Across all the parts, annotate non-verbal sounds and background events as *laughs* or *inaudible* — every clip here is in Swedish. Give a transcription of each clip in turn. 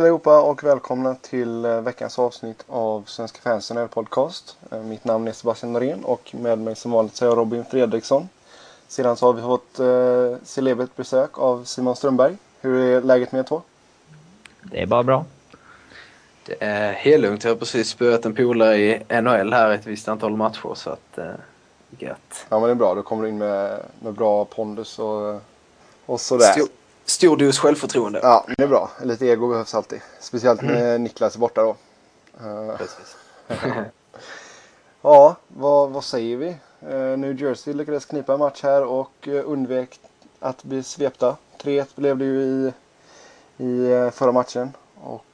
Hej allihopa och välkomna till eh, veckans avsnitt av Svenska fansen podcast. Eh, mitt namn är Sebastian Norén och med mig som vanligt så är jag Robin Fredriksson. Sedan så har vi fått eh, celebert besök av Simon Strömberg. Hur är läget med er två? Det är bara bra. Det är helt lugnt. Jag har precis spöat en polare i NHL här ett visst antal matcher så att eh, gött. Ja men det är bra. Du kommer in med, med bra pondus och, och sådär. Stor, stor dos självförtroende. Ja, det är bra. Lite ego behövs alltid. Speciellt när mm. Niklas är borta då. Uh, Precis. *laughs* ja, vad, vad säger vi? Uh, New Jersey lyckades knipa en match här och uh, undvek att bli svepta. 3-1 blev det ju i, i förra matchen. Och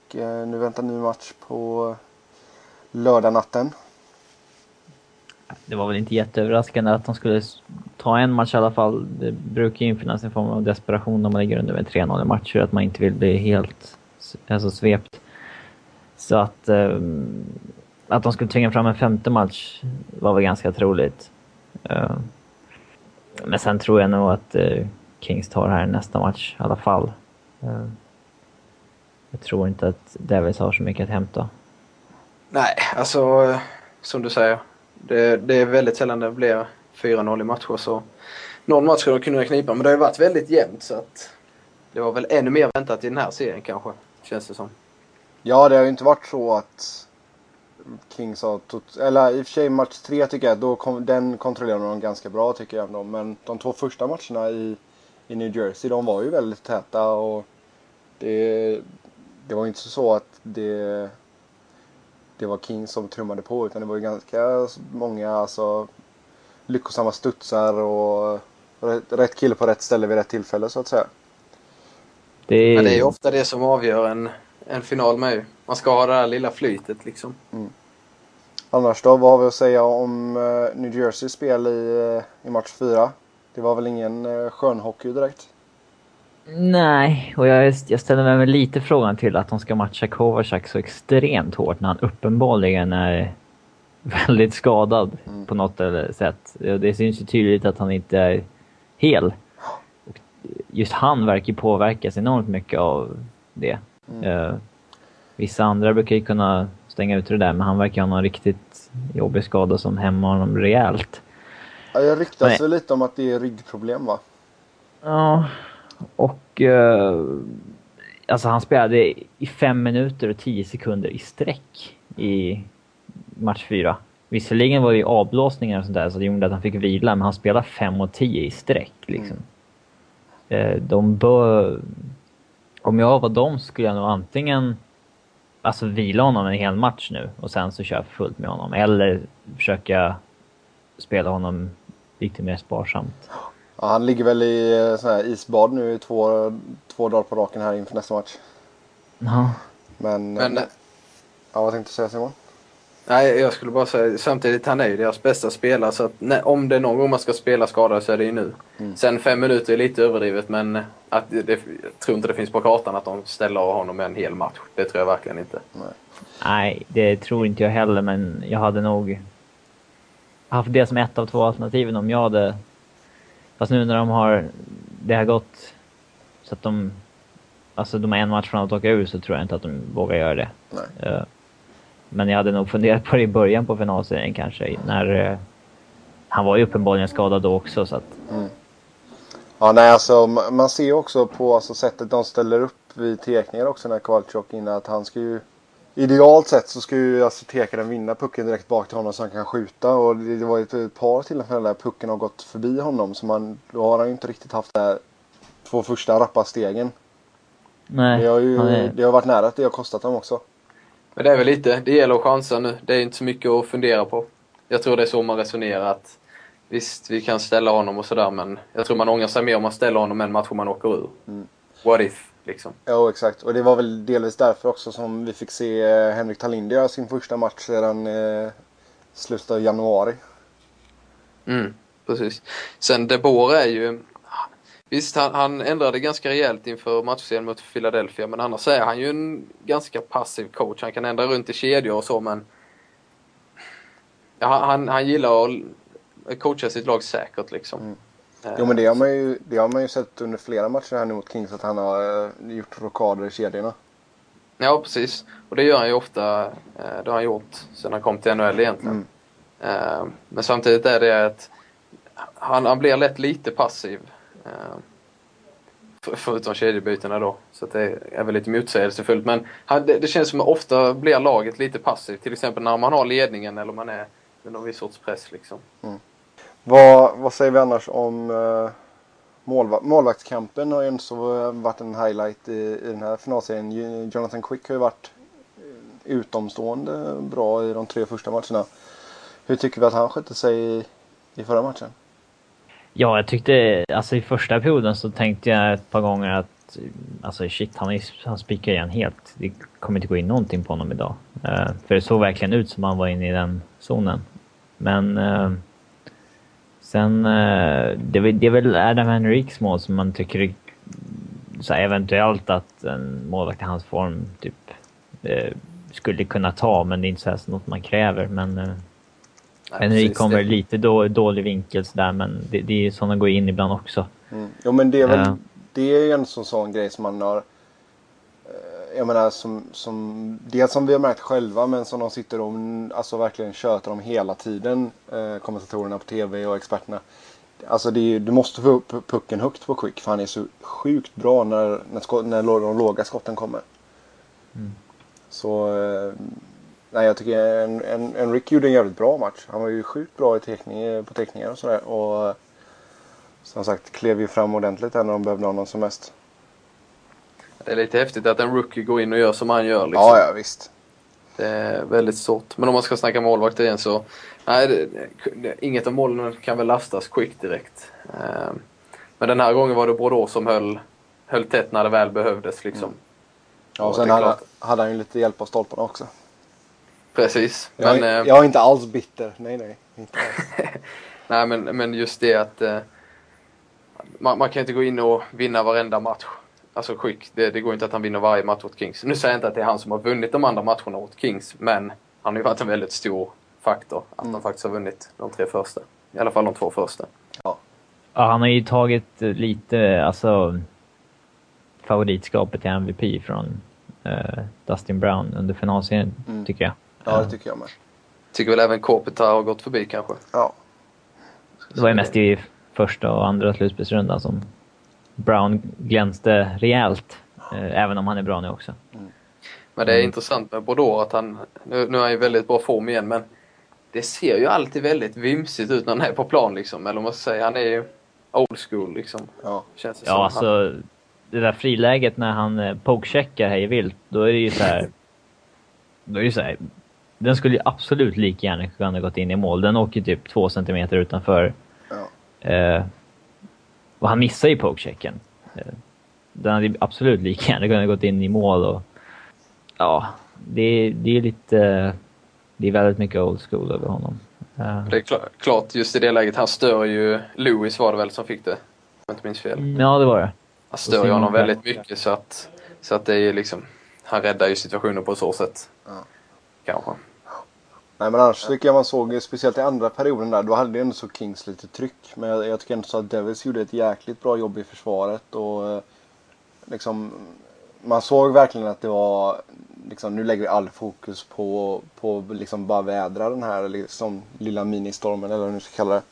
nu väntar ny match på lördag natten. Det var väl inte jätteöverraskande att de skulle ta en match i alla fall. Det brukar ju infinnas en form av desperation när man ligger under med 3-0 i matcher, att man inte vill bli helt alltså, svept. Så att, um, att de skulle tvinga fram en femte match var väl ganska troligt. Uh, men sen tror jag nog att uh, Kings tar här nästa match i alla fall. Uh, jag tror inte att Davis har så mycket att hämta. Nej, alltså eh, som du säger. Det, det är väldigt sällan det blir 4-0 i matcher så någon match skulle de kunna knipa men det har ju varit väldigt jämnt så att det var väl ännu mer väntat i den här serien kanske, känns det som. Ja, det har ju inte varit så att Kings har tot- eller i och för sig match 3 tycker jag, då kom, den kontrollerade de ganska bra tycker jag ändå. Men de två första matcherna i, i New Jersey, de var ju väldigt täta och det, det var inte så att det det var King som trummade på utan det var ju ganska många alltså, lyckosamma studsar och rätt, rätt kille på rätt ställe vid rätt tillfälle så att säga. Det är, Men det är ofta det som avgör en, en final med Man ska ha det där lilla flytet liksom. Mm. Annars då, vad har vi att säga om uh, New Jerseys spel i, uh, i match 4? Det var väl ingen uh, skönhockey direkt? Nej, och jag, jag ställer mig lite frågan till att de ska matcha Kovacak så extremt hårt när han uppenbarligen är väldigt skadad mm. på något sätt. Det syns ju tydligt att han inte är hel. Och just han verkar påverkas enormt mycket av det. Mm. Uh, vissa andra brukar ju kunna stänga ut det där, men han verkar ha någon riktigt jobbig skada som hämmar honom rejält. Ja, jag ryktas väl lite om att det är ryggproblem va? Ja, och eh, alltså han spelade i fem minuter och tio sekunder i sträck i match fyra. Visserligen var det ju avblåsningar och sånt där så det gjorde att han fick vila, men han spelade fem och tio i sträck liksom. Mm. Eh, de bör... Om jag var dem skulle jag nog antingen alltså vila honom en hel match nu och sen så köra fullt med honom. Eller försöka spela honom lite mer sparsamt. Ja, han ligger väl i eh, sån här isbad nu i två, två dagar på raken här inför nästa match. Ja. Men, Men eh, ja, vad tänkte du säga Simon? Nej, jag skulle bara säga samtidigt han är ju deras bästa spelare så att nej, om det är någon gång man ska spela skadad så är det ju nu. Mm. Sen fem minuter är lite överdrivet men att det, jag tror inte det finns på kartan att de ställer av honom en hel match. Det tror jag verkligen inte. Nej. nej, det tror inte jag heller men jag hade nog haft det som ett av två alternativen om jag hade Fast nu när de har, det har gått så att de, alltså de har en match från att åka ur så tror jag inte att de vågar göra det. Nej. Uh, men jag hade nog funderat på det i början på finalserien kanske, när uh, han var ju uppenbarligen skadad då också så att... Mm. Ja nej alltså man ser ju också på alltså, sättet de ställer upp vid tekningar också när Kowalczyk inne att han ska ju Idealt sett så ska ju alltså Tekaren vinna pucken direkt bak till honom så han kan skjuta och det, var ju ett par tillfällen där pucken har gått förbi honom så man, då har han ju inte riktigt haft de här två första rappa stegen. Nej. Det har ju det har varit nära att det har kostat dem också. Men det är väl lite, det gäller att chansa nu. Det är inte så mycket att fundera på. Jag tror det är så man resonerar att visst, vi kan ställa honom och sådär men jag tror man ångrar sig mer om man ställer honom en match om man åker ur. Mm. What if? Liksom. Ja, exakt. Och det var väl delvis därför också som vi fick se eh, Henrik Tallinder göra sin första match sedan eh, slutet av januari. Mm, precis. Sen Debora är ju... Visst, han, han ändrade ganska rejält inför matchserien mot Philadelphia, men annars är han ju en ganska passiv coach. Han kan ändra runt i kedjor och så, men... Ja, han, han gillar att coacha sitt lag säkert liksom. Mm. Jo men det har, man ju, det har man ju sett under flera matcher här nu mot Kings att han har uh, gjort rockader i kedjorna. Ja, precis. Och det gör han ju ofta. Eh, det har han gjort sedan han kom till NHL egentligen. Mm. Eh, men samtidigt är det att han, han blir lätt lite passiv. Eh, för- förutom kedjebytena då. Så att det är väl lite motsägelsefullt. Men det, känns som att ofta blir laget lite passivt. Till exempel när man har ledningen eller man är under någon viss sorts press liksom. Vad, vad säger vi annars om uh, målva- målvaktskampen har ju inte så eh, varit en highlight i, i den här finalserien. Jonathan Quick har ju varit eh, utomstående bra i de tre första matcherna. Hur tycker vi att han skötte sig i, i förra matchen? Ja, jag tyckte, alltså i första perioden så tänkte jag ett par gånger att alltså shit, han, är, han spikar igen helt. Det kommer inte gå in någonting på honom idag. Uh, för det såg verkligen ut som han var inne i den zonen. Men uh, sen, eh, det, är väl- det är väl Adam Henriks mål som man tycker så eventuellt att en målvakt i hans form typ eh, skulle kunna ta, men det är inte så här något man kräver. Men eh, Nej, Henrik precis. kommer Det- lite då, dålig vinkel sådär, men det, det är sådana går in ibland också. Mm. Jo men det är väl Ja. det är ju en sån, sån grej som man har jag menar som, som dels som vi har märkt själva men som de sitter och alltså verkligen tjötar om hela tiden eh, kommentatorerna på tv och experterna. Alltså är, du måste få upp pucken högt på Quick för han är så sjukt bra när, när, skott, när de låga skotten kommer. Mm. Så eh, nej jag tycker en, en, en Rick gjorde en jävligt bra match. Han var ju sjukt bra i teckning, på teckningar och sådär. Och som sagt klev ju fram ordentligt när de behövde honom som mest. Det är lite häftigt att en rookie går in och gör som han gör. Liksom. Ja, ja visst. Det är väldigt stort. Men om man ska snacka målvakt igen så... Nej, det, det, inget av målen kan väl lastas Quick direkt. Eh, men den här gången var det Bordeaux som höll, höll tätt när det väl behövdes. Liksom. Mm. Ja, och sen hade, hade han ju lite hjälp av stolparna också. Precis. Jag, Men, eh, jag är inte alls bitter. Nej, nej. Inte alls. *laughs* nej, men, men just det att... Eh, man, man kan inte gå in och vinna varenda match. Alltså Quick, det, det går inte att han vinner varje match åt Kings. Nu säger jag inte att det är han som har vunnit de andra matcherna åt Kings, men han har ju varit en väldigt stor faktor att Mm. de faktiskt har vunnit de tre första. I alla fall de två första. Ja, han har ju tagit eh, lite, alltså favoritskapet till MVP från eh, Dustin Brown under finalserien, Mm. tycker jag. Ja, det tycker jag med. Tycker väl även Kopitar har gått förbi kanske. Ja. Det var ju mest i första och andra slutspelsrundan som Brown glänste rejält. Eh, även om han är bra nu också. Men det är Mm. intressant med Bordeaux att han, nu, nu är han i väldigt bra form igen men det ser ju alltid väldigt vimsigt ut när han är på plan liksom. Eller vad man ska säga, han är ju old school liksom. Ja. Känns det som. Ja, Han- alltså det där friläget när han eh, pokecheckar hej vilt, då är det ju så här. *laughs* Då är det så här. Den skulle ju absolut lika gärna kunna gått in i mål. Den åker typ två centimeter utanför. Ja. Eh, och han missar ju pokechecken. Eh, den hade absolut lika gärna kunnat gått in i mål och... Ja, det, är- det är lite... Det är väldigt mycket old school över honom. Eh, Det är kla- klart, just i det läget, han stör ju Lewis var det väl som fick det. Om jag inte minns fel. ja, det var det. Han stör ju honom väldigt mycket så att, så att det är liksom, han räddar ju situationen på så sätt. Ja. Kanske. Nej men annars tycker jag man såg, speciellt i andra perioden där, då hade ju ändå så Kings lite tryck. Men jag, jag tycker ändå så att Devils gjorde ett jäkligt bra jobb i försvaret och eh, liksom man såg verkligen att det var liksom nu lägger vi all fokus på, på liksom bara vädra den här liksom lilla ministormen eller vad man ska kalla det.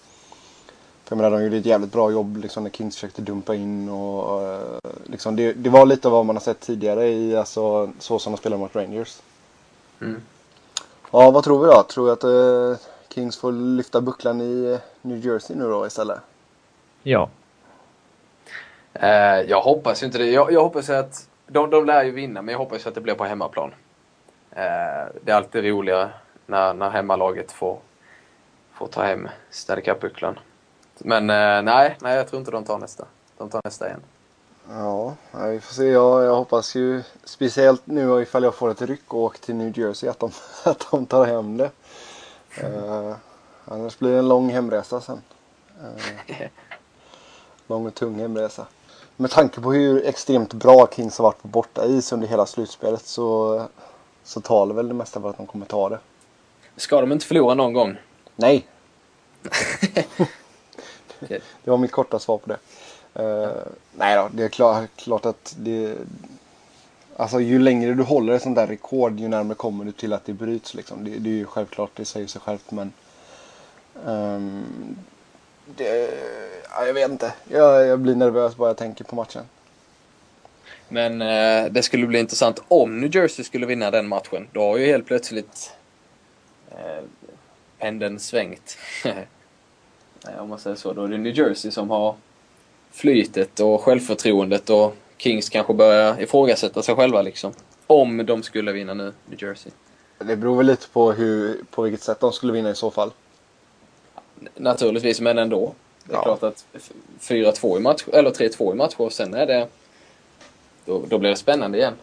För jag menar de gjorde ett jävligt bra jobb liksom när Kings försökte dumpa in och eh, liksom det, det var lite av vad man har sett tidigare i alltså så som de spelade mot Rangers. Mm. Ja, vad tror vi då? Tror vi att eh, Kings får lyfta bucklan i eh, New Jersey nu då istället? Ja. Eh, jag hoppas ju inte det. Jag, jag hoppas att, de, de lär ju vinna, men jag hoppas att det blir på hemmaplan. Eh, det är alltid roligare när, när hemmalaget får, får ta hem Stanley Cup-bucklan. Men eh, nej, nej, jag tror inte de tar nästa. De tar nästa igen. Ja, vi får se. Jag, jag hoppas ju speciellt nu ifall jag får ett ryck och åker till New Jersey att de, *laughs* att de tar hem det. Eh, annars blir det en lång hemresa sen. Eh, lång och tung hemresa. Med tanke på hur extremt bra Kings har varit på bortais under hela slutspelet så, så talar väl det mesta för att de kommer ta det. Ska de inte förlora någon gång? Nej, *laughs* *laughs* det var mitt korta svar på det. Eh, nej då, det är klart, klart att det... Alltså ju längre du håller ett sånt där rekord ju närmare kommer du till att det bryts liksom. Det, det är ju självklart, det säger sig självt men. ehm, det, ja, jag vet inte. Jag, jag blir nervös bara jag tänker på matchen. Men eh, det skulle bli intressant om New Jersey skulle vinna den matchen. Då har ju helt plötsligt eh, pendeln svängt. *laughs* Om man säger så. Då är det New Jersey som har flytet och självförtroendet och Kings kanske börjar ifrågasätta sig själva liksom. Om de skulle vinna nu, New Jersey. Det beror väl lite på hur, på vilket sätt de skulle vinna i så fall. Naturligtvis, men ändå. Det är Ja. klart att f- 4-2 i match, eller 3-2 i match och sen är det... Då, då blir det spännande igen.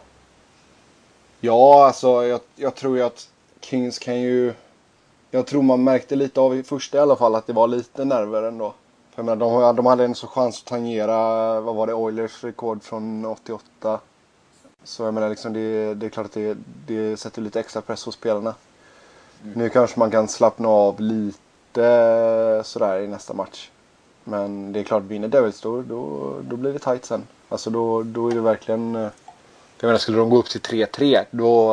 Ja, alltså jag, jag tror ju att Kings kan ju... Jag tror man märkte lite av i första i alla fall att det var lite nerver ändå. För menar, de, de hade en så chans att tangera, vad var det, Oilers rekord från 88. Så jag menar liksom det, det är klart att det, det sätter lite extra press hos spelarna. Nu kanske man kan slappna av lite sådär i nästa match. Men det är klart, vinner Devils då, då, då blir det tight sen. Alltså då, då är det verkligen... eh, Jag menar, skulle de gå upp till 3-3 då...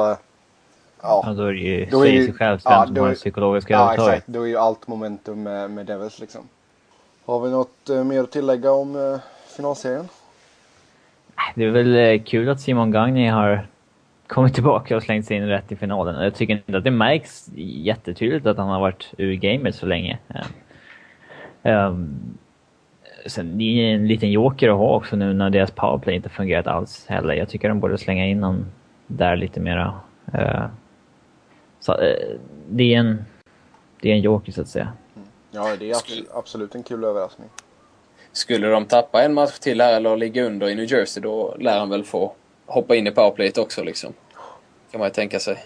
Ja, Ja, då är det ju, Då är det- sig självt ja, vem som då har är- det psykologiska ja övertaget. exakt. Då är ju allt momentum med, med Devils liksom. Har vi något eh, mer att tillägga om eh, finalserien? Det är väl eh, kul att Simon Gagné har kommit tillbaka och slängt sig in rätt i finalen. Jag tycker inte att det märks jättetydligt att han har varit ur gamet så länge. Ehm, ehm, sen, det är en liten joker att ha också nu när deras powerplay inte fungerat alls heller. Jag tycker de borde slänga in honom där lite mera. Så, det är en... Det är en joker så att säga. Ja, det är Skulle- abs- absolut en kul överraskning. Skulle de tappa en match till här eller ligga under i New Jersey då lär han väl få hoppa in i powerplayet också liksom. Kan man ju tänka sig.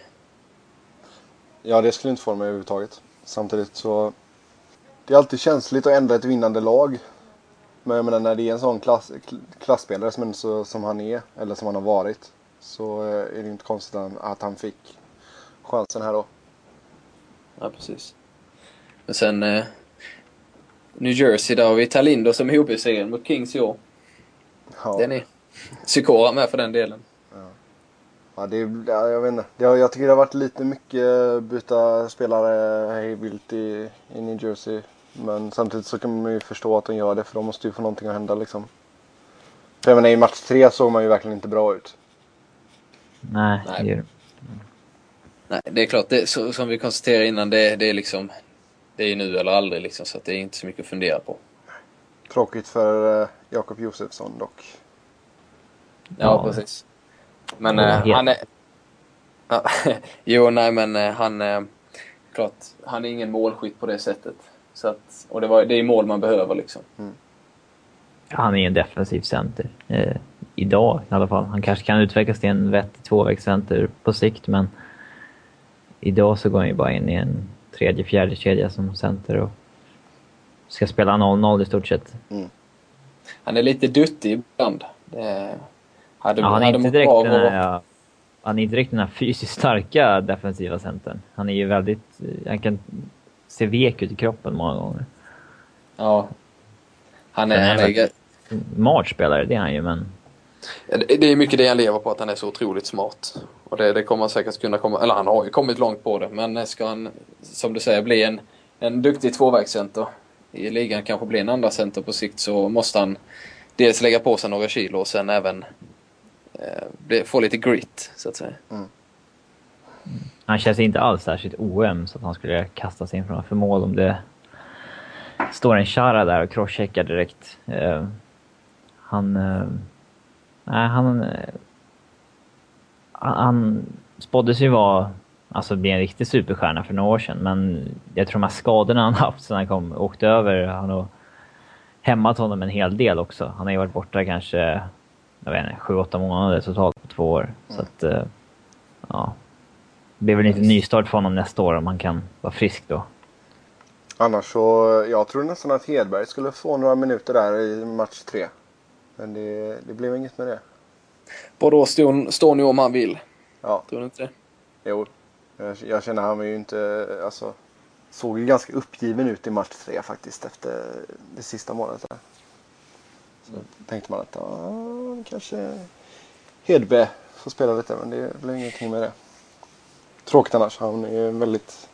Ja, det skulle inte få mig överhuvudtaget. Samtidigt så... Det är alltid känsligt att ändra ett vinnande lag. Men jag menar när det är en sån klass, kl- klassspelare som, så, som han är, eller som han har varit. Så eh, är det inte konstigt att han fick chansen här då. Ja, precis. Men sen eh, New Jersey, där har vi Talindo som är serien mot Kings i år. Ja. Den är Sikora med för den delen. Ja, det är, ja, jag vet inte. Det har, jag tycker det har varit lite mycket byta spelare hej vilt i, i New Jersey. Men samtidigt så kan man ju förstå att de gör det för de måste ju få någonting att hända liksom. För jag menar i match tre såg man ju verkligen inte bra ut. Nej, Nej. det gör Nej, det är klart, det, så, som vi konstaterade innan, det, det är liksom... Det är nu eller aldrig liksom, så att det är inte så mycket att fundera på. Tråkigt för eh, Jakob Josefsson dock. Ja, Ja. precis. Men eh, helt- han är... Ja, *laughs* jo, nej men eh, han... Eh, klart, han är ingen målskytt på det sättet. Så att, och det, var, det är mål man behöver liksom. Han är en defensiv center. Eh, idag i alla fall. Han kanske kan utvecklas till en vettig tvåvägscenter på sikt men idag så går han ju bara in i en tredje, fjärde kedja som center och ska spela 0-0 i stort sett. Han är lite duttig ibland. Det, hade, Ja, han, är inte direkt den här, han är inte direkt den här fysiskt starka defensiva centern. Han är ju väldigt... Han kan se vek ut i kroppen många gånger. Ja. Han är, är han han är, Smart spelare, det är han ju men... det är mycket det han lever på, att han är så otroligt smart. Och det, det kommer han säkert kunna komma, eller han har ju kommit långt på det, men ska han, som du säger, bli en, en duktig tvåvägscenter i ligan, kanske bli en andra center på sikt, så måste han dels lägga på sig några kilo och sen även eh, bli, få lite grit, så att säga. Han känns inte alls särskilt OM så att han skulle kasta sig in framför mål om det står en Chara där och crosscheckar direkt. Eh, han... Eh, nej, han... Eh, han- han spåddes ju vara... Alltså bli en riktig superstjärna för några år sedan men jag tror de här skadorna han *laughs* haft sen han kom, åkte över, har hämmat honom en hel del också. Han har ju varit borta kanske, jag vet inte, sju, åtta månader totalt på två år. Så att, eh, ja. Det blir väl inte nystart för honom nästa år om han kan vara frisk då. Annars så, jag tror nästan att Hedberg skulle få några minuter där i match tre. Men det, det blev inget med det. Bordeaux står, står nu om han vill. Ja, Tror du inte det? jo. Jag, jag känner han var ju inte, alltså. Såg ju ganska uppgiven ut i match tre faktiskt efter det sista målet där. Så tänkte man att ja, kanske Hedberg få spela lite men det väl ingenting med det. Tråkigt annars. Han är en väldigt,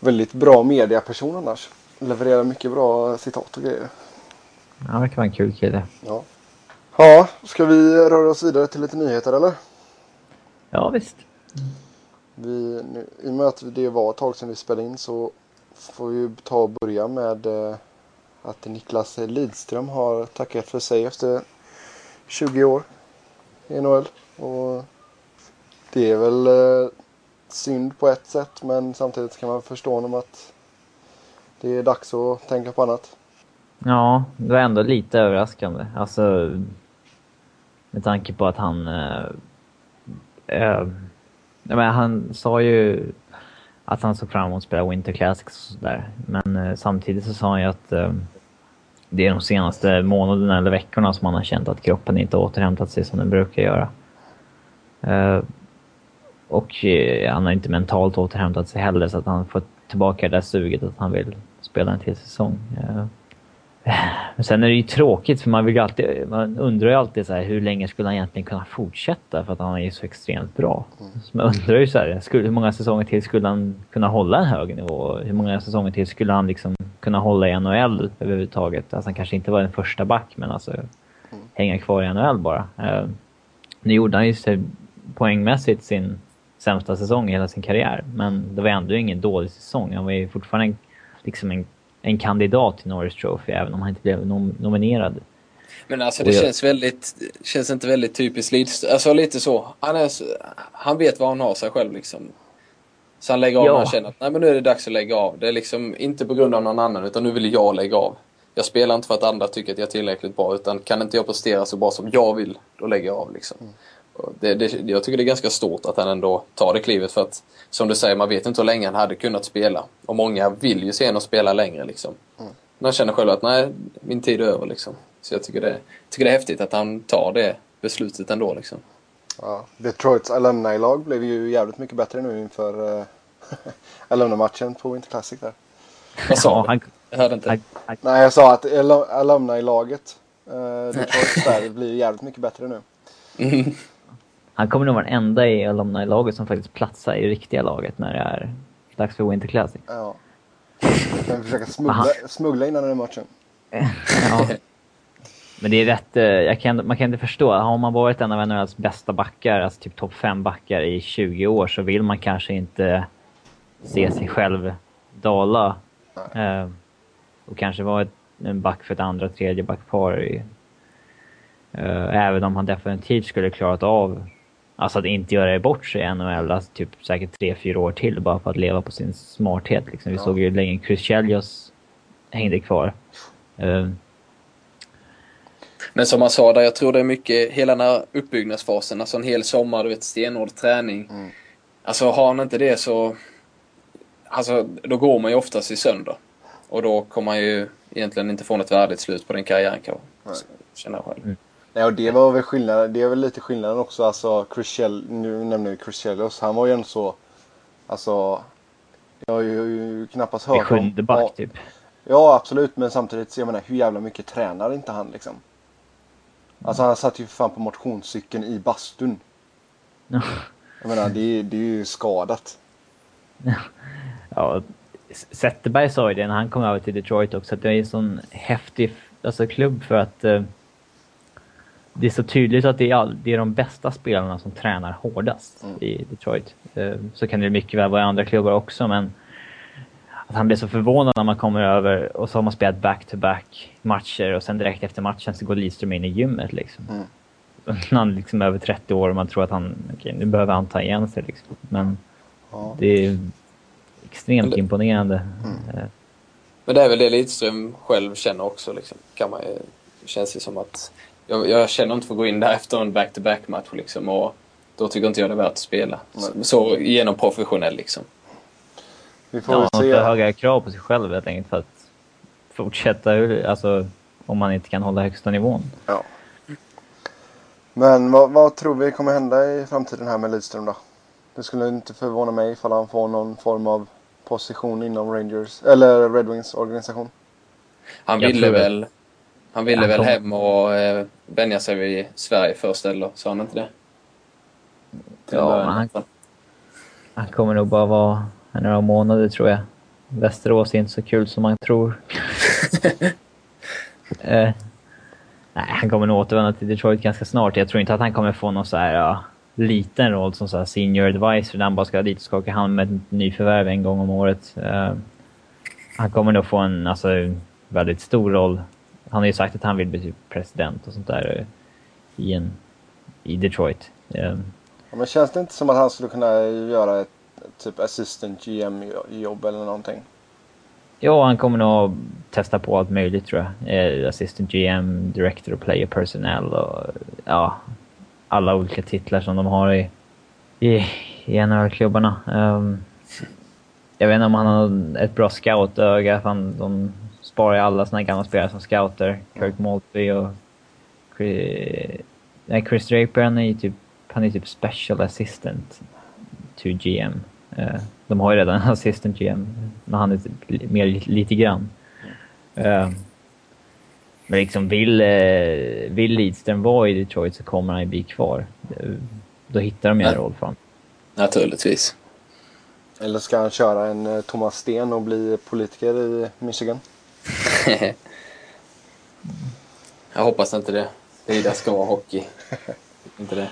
väldigt bra mediaperson annars. Levererar mycket bra citat och grejer. Han verkar vara en kul kille. Ja. Ja, ska vi röra oss vidare till lite nyheter eller? Ja, visst. Vi, nu, I och med att det var ett tag sedan vi spelade in så får vi ta och börja med eh, att Niklas Lidström har tackat för sig efter 20 år i NHL. Och det är väl eh, synd på ett sätt men samtidigt kan man förstå honom att det är dags att tänka på annat. Ja, det var ändå lite överraskande. Alltså, med tanke på att han... Eh, eh, men han sa ju att han såg fram emot att spela Winter Classics och sådär. Men eh, samtidigt så sa han ju att eh, det är de senaste månaderna eller veckorna som han har känt att kroppen inte återhämtat sig som den brukar göra. Eh, och eh, han har inte mentalt återhämtat sig heller så att han får tillbaka det där suget att han vill spela en till säsong. Eh, men sen är det ju tråkigt för man vill alltid, man undrar ju alltid så här, hur länge skulle han egentligen kunna fortsätta för att han är ju så extremt bra. Så man undrar ju så här, skulle, hur många säsonger till skulle han kunna hålla en hög nivå? Hur många säsonger till skulle han liksom kunna hålla i NHL överhuvudtaget? Alltså han kanske inte var den första back men alltså hänga kvar i NHL bara. Eh, nu gjorde han ju poängmässigt sin sämsta säsong i hela sin karriär men det var ändå ingen dålig säsong. Han var ju fortfarande en, liksom en en kandidat till Norris Trophy även om han inte blev nom nominerad. Men alltså det jag- känns väldigt, känns inte väldigt typiskt Lidström. Alltså lite så. Han, är, han vet vad han har sig själv liksom. Så han lägger av Ja. när han känner att nej men nu är det dags att lägga av. Det är liksom inte på grund av någon annan utan nu vill jag lägga av. Jag spelar inte för att andra tycker att jag är tillräckligt bra utan kan inte jag prestera så bra som jag vill, då lägger jag av liksom. Och Det, det, jag tycker det är ganska stort att han ändå tar det klivet för att som du säger, man vet inte hur länge han hade kunnat spela. Och många vill ju se honom spela längre liksom. Men han känner själv att nej, min tid är över liksom. Så jag tycker det, tycker det är häftigt att han tar det beslutet ändå liksom. Ja, Detroits alumni-lag blev ju jävligt mycket bättre nu inför uh, *laughs* alumni-matchen på Winter Classic där. Vad sa du? han, Jag hörde inte. Nej, jag sa att al- alumni-laget, uh, Detroits där, blir jävligt mycket bättre nu. Mm. Han kommer nog vara den enda i alumni-laget som faktiskt platsar i riktiga laget när det är dags för Winter Classic. Ja. *laughs* Kan vi försöka smuggla, smuggla in den här matchen. *laughs* Ja. Men det är rätt, eh, jag kan, man kan inte förstå. Har man varit en av NHLs bästa backar, alltså typ topp 5 backar i 20 år så vill man kanske inte se sig själv dala. Eh, och kanske vara ett, en back för ett andra, tredje backpar. i- Eh, även om han definitivt skulle klarat av Alltså att inte göra bort sig i NHL, alltså typ säkert tre fyra år till bara för att leva på sin smarthet. Liksom. Vi Ja. såg ju hur länge Chris Chelios hängde kvar. Eh, Men som han sa där, jag tror det är mycket hela den här uppbyggnadsfasen, alltså en hel sommar, du vet stenhård träning. Mm. Alltså har han inte det så, alltså då går man ju oftast i sönder. Och då kommer man ju egentligen inte få något värdigt slut på den karriären kan Nej. jag själv. Nej, och det var väl skillnaden. Det är väl lite skillnaden också. Alltså, Chris Chel, nu nämner vi Chris Chelios. Han var ju ändå så... Alltså... Jag har ju, knappast hört en sjunde back ja, typ. Ja, absolut. Men samtidigt jag menar, hur jävla mycket tränar inte han liksom? Alltså han satt ju för fan på motionscykeln i bastun. Ja. Jag menar, det, är- det är ju skadat. *laughs* Ja, Zetterberg sa ju det när han kom över till Detroit också, att det är en sån häftig alltså, klubb för att eh, det är så tydligt att det är, all, det är de bästa spelarna som tränar hårdast Mm. i Detroit. Eh, så kan det mycket väl vara i andra klubbar också, men att han blev så förvånad när man kommer över och så har man spelat back-to-back matcher och sen direkt efter matchen så går Lidström in i gymmet liksom. Mm. *laughs* Han liksom är över 30 år och man tror att han, okej nu behöver han ta igen sig liksom. Men Ja. det är extremt det- imponerande. Mm. Eh, Men det är väl det Lidström själv känner också liksom. Kan man det känns ju som att jag, jag känner inte för att gå in där efter en back-to-back match liksom och då tycker inte jag det är värt att spela. Så, så genom professionell liksom. Vi får Ja, väl man se. får höga krav på sig själv helt enkelt för att fortsätta, alltså om man inte kan hålla högsta nivån. Ja. Men vad, vad tror vi kommer hända i framtiden här med Lidström då? Det skulle inte förvåna mig ifall han får någon form av position inom Rangers eller Red Wings organisation. Han ville väl, han ville Ja, väl kom- hem och eh, vänja sig vid Sverige först eller sa han inte det? Till Ja, början. han- Han kommer nog bara vara några månader tror jag. Västerås är inte så kul som man tror. *laughs* eh, nej, han kommer nog återvända till Detroit ganska snart. Jag tror inte att han kommer få någon så här ja, liten roll som så här senior advisor där han bara ska dit och skaka hand med ett nyförvärv en gång om året. Eh, han kommer nog få en alltså, väldigt stor roll. Han har ju sagt att han vill bli typ president och sånt där eh, i, en, i Detroit. Eh, Ja, men känns det inte som att han skulle kunna göra ett typ assistant GM-jobb eller någonting? Ja, han kommer nog testa på allt möjligt tror jag. Eh, assistant GM, Director och Player Personnel och ja, alla olika titlar som de har i, i, i NHL-klubbarna. Um, jag vet inte om han har ett bra scoutöga, de sparar ju alla såna gamla spelare som scouter. Kirk Maltby och Chris, nej, Chris Draper, han är ju typ, han är typ special assistant to GM. Eh, de har ju redan en assistant GM, men han är typ li- mer li- lite grann. Eh, men liksom vill, eh, vill Lidström vara i Detroit så kommer han ju bli kvar. Då hittar de ju en Ja. roll för honom. Naturligtvis. Eller ska han köra en Thomas Sten och bli politiker i Michigan? *laughs* Jag hoppas inte det. Vida ska vara hockey. *laughs* inte det.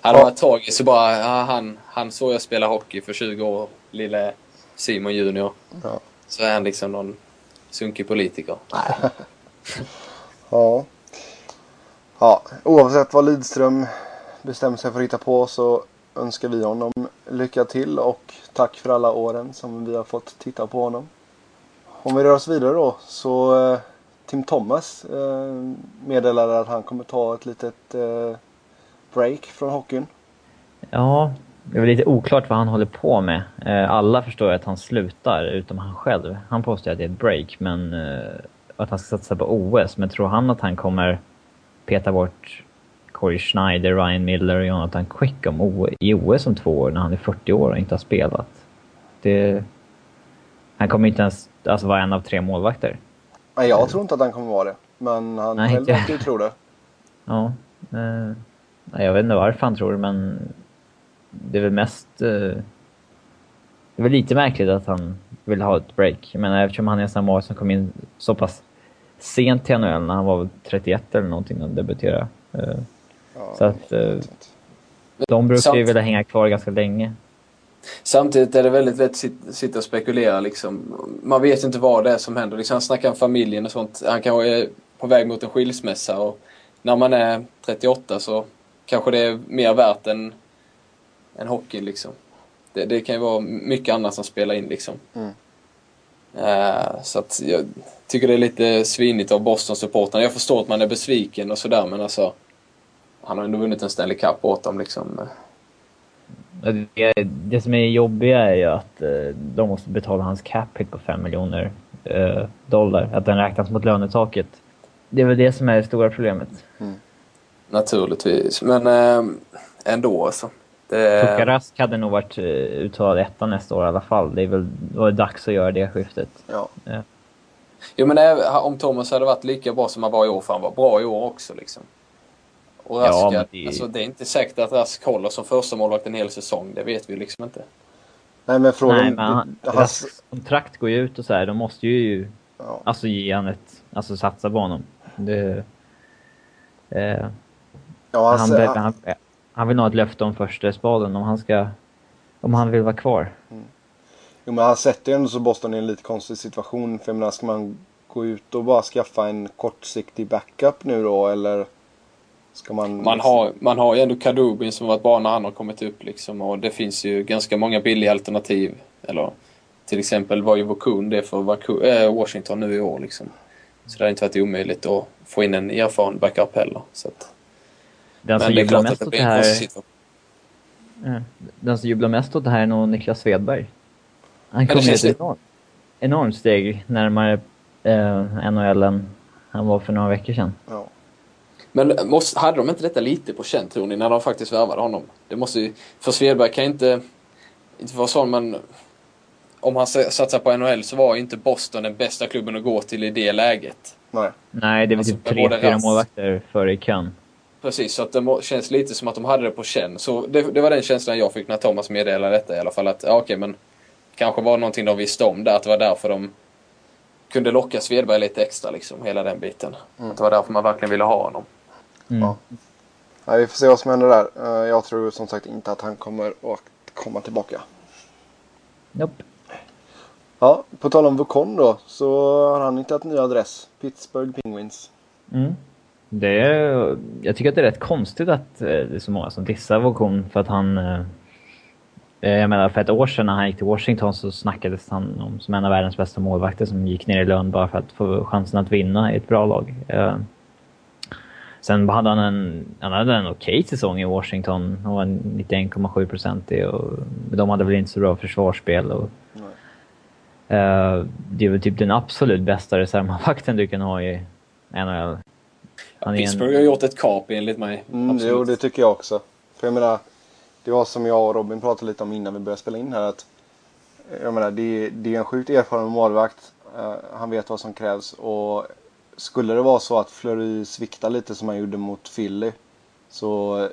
Hade det varit tragiskt så bara, ja, han, han såg jag spela hockey för 20 år, lille Simon Junior. Ja. Så är han liksom någon sunkig politiker. Nej. *laughs* Ja. ja. Oavsett vad Lidström bestämmer sig för att hitta på så önskar vi honom lycka till och tack för alla åren som vi har fått titta på honom. Om vi rör oss vidare då så eh, Tim Thomas eh, meddelade att han kommer ta ett litet eh, break från hockeyn. Ja, det är väl lite oklart vad han håller på med. Eh, Alla förstår ju att han slutar, utom han själv. Han påstår att det är ett break, men eh, att han ska satsa på OS. Men tror han att han kommer peta bort Corey Schneider, Ryan Miller och Jonathan Quick om O- i OS om två år när han är 40 år och inte har spelat? Det... Han kommer inte ens alltså, vara en av tre målvakter. Nej, jag tror inte att han kommer vara det. Men han Nej, själv verkar ju tro det. Ja. Eh, jag vet inte varför han tror det, men det är väl mest... Eh, det är väl lite märkligt att han vill ha ett break. Jag menar, eftersom han är en sån mål som kom in så pass sent till NHL, när han var väl 31 eller någonting när han debuterade. Eh, Ja, så att eh, de brukar ju vilja hänga kvar ganska länge. Samtidigt är det väldigt lätt att sit- sitta och spekulera. Liksom. Man vet inte vad det är som händer. Liksom, han snackar om familjen och sånt. Han kanske är på väg mot en skilsmässa. Och när man är 38 så kanske det är mer värt än, än hockeyn. Liksom. Det, det kan ju vara mycket annat som spelar in. Liksom. Mm. Eh, så att jag tycker det är lite svinigt av Boston-supportrarna. Jag förstår att man är besviken och sådär men alltså han har ändå vunnit en Stanley Cup åt dem liksom. Det, det som är jobbiga är ju att eh, de måste betala hans cap hit på 5 miljoner eh, dollar. Att den räknas mot lönetaket. Det är väl det som är det stora problemet. Naturligtvis. Men eh, ändå alltså. Det, Tuukka Rask hade nog varit uttalad etta nästa år i alla fall. Det är väl är det dags att göra det skiftet. Ja. Jo men om Thomas hade varit lika bra som han var i år, för han var bra i år också liksom. Och Rask, Ja, det- alltså, det är inte säkert att Rask håller som första målvakt en hel säsong. Det vet vi liksom inte. Nej men frågan... Nej, men han, Rasks kontrakt går ju ut och så här. De måste ju ja. alltså ge han ett, alltså satsa på honom. Det, eh, Ja, han, hans, be- han, han, han vill nog ha ett löfte om första spaden om han ska, om han vill vara kvar. jo, men han sätter ju ändå så Boston i en lite konstig situation. För jag menar, ska man gå ut och bara skaffa en kortsiktig backup nu då eller? Ska man... Man har, man har ju ändå Kadubin som varit bra när han har kommit upp liksom. Och det finns ju ganska många billiga alternativ. Eller till exempel var ju Vokun det för äh, Washington nu i år liksom. Så det har inte varit omöjligt att få in en erfaren backup heller. Så att, Den som men det är jublar mest åt det en här, den som jublar mest åt det här är nog Niklas Svedberg. Han kom ju ett enormt, enormt steg närmare eh, NHL än han var för några veckor sedan. Ja. Men måste, hade de inte detta lite på känn tror ni när de faktiskt värvade honom? Det måste ju, för Svedberg kan inte, inte vara sån men om han sa- satsar på NHL så var ju inte Boston den bästa klubben att gå till i det läget. Nej. Nej, det väl Alltså, typ tre, både fyra målvakter före i kön. precis. Så att det känns lite som att de hade det på känn. Så det, det var den känslan jag fick när Thomas meddelade detta i alla fall. Att ja, okej, men kanske var det någonting de visste om där. Att det var därför de kunde locka Svedberg lite extra liksom. Hela den biten. Mm. Att det var därför man verkligen ville ha honom. Mm. Ja. Nej, vi får se vad som händer där. Eh, Jag tror som sagt inte att han kommer att komma tillbaka. Nope. Ja, på tal om Vukon då så har han hittat ny adress. Pittsburgh Penguins. Mm. Det är, jag tycker att det är rätt konstigt att eh, det är så många som dissar Vokon för att han... eh, Jag menar för ett år sedan när han gick till Washington så snackades han om som en av världens bästa målvakter som gick ner i lön bara för att få chansen att vinna i ett bra lag. Sen hade han en, han hade en okej säsong i Washington. Han var 91,7 procentig och de hade väl inte så bra försvarsspel. Och, Nej. eh, det är väl typ den absolut bästa reservmålvakten du kan ha i NHL. Han är en- Pittsburgh har gjort ett kap enligt mig. Mm, Absolut. jo, det tycker jag också. För jag menar, det var som jag och Robin pratade lite om innan vi började spela in här. Att, jag menar, det, det är en sjukt erfaren målvakt. Eh, han vet vad som krävs. Och skulle det vara så att Fleury sviktar lite som han gjorde mot Philly. Så,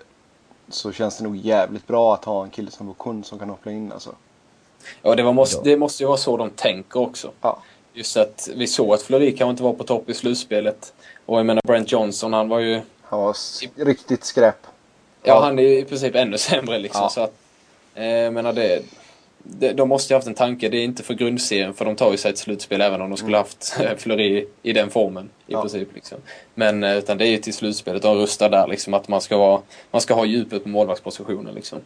så känns det nog jävligt bra att ha en kille som Vukun som kan hoppa in alltså. Ja, det, var, måste, Ja. det måste ju vara så de tänker också. Ja. Just att vi såg att Fleury kanske inte var på topp i slutspelet. Och jag menar Brent Johnson, han var ju... Han var riktigt skräp. Ja, Ja. han är ju i princip ännu sämre liksom. Ja. Så att, eh, jag menar det... De måste ju haft en tanke. Det är inte för grundserien, för de tar ju sig ett slutspel även om de skulle haft *laughs* eh, Fleury i den formen. I Ja. princip liksom. Men eh, utan det är ju till slutspelet. De rustar där liksom. Att man ska, vara, man ska ha djupet på målvaktspositionen liksom.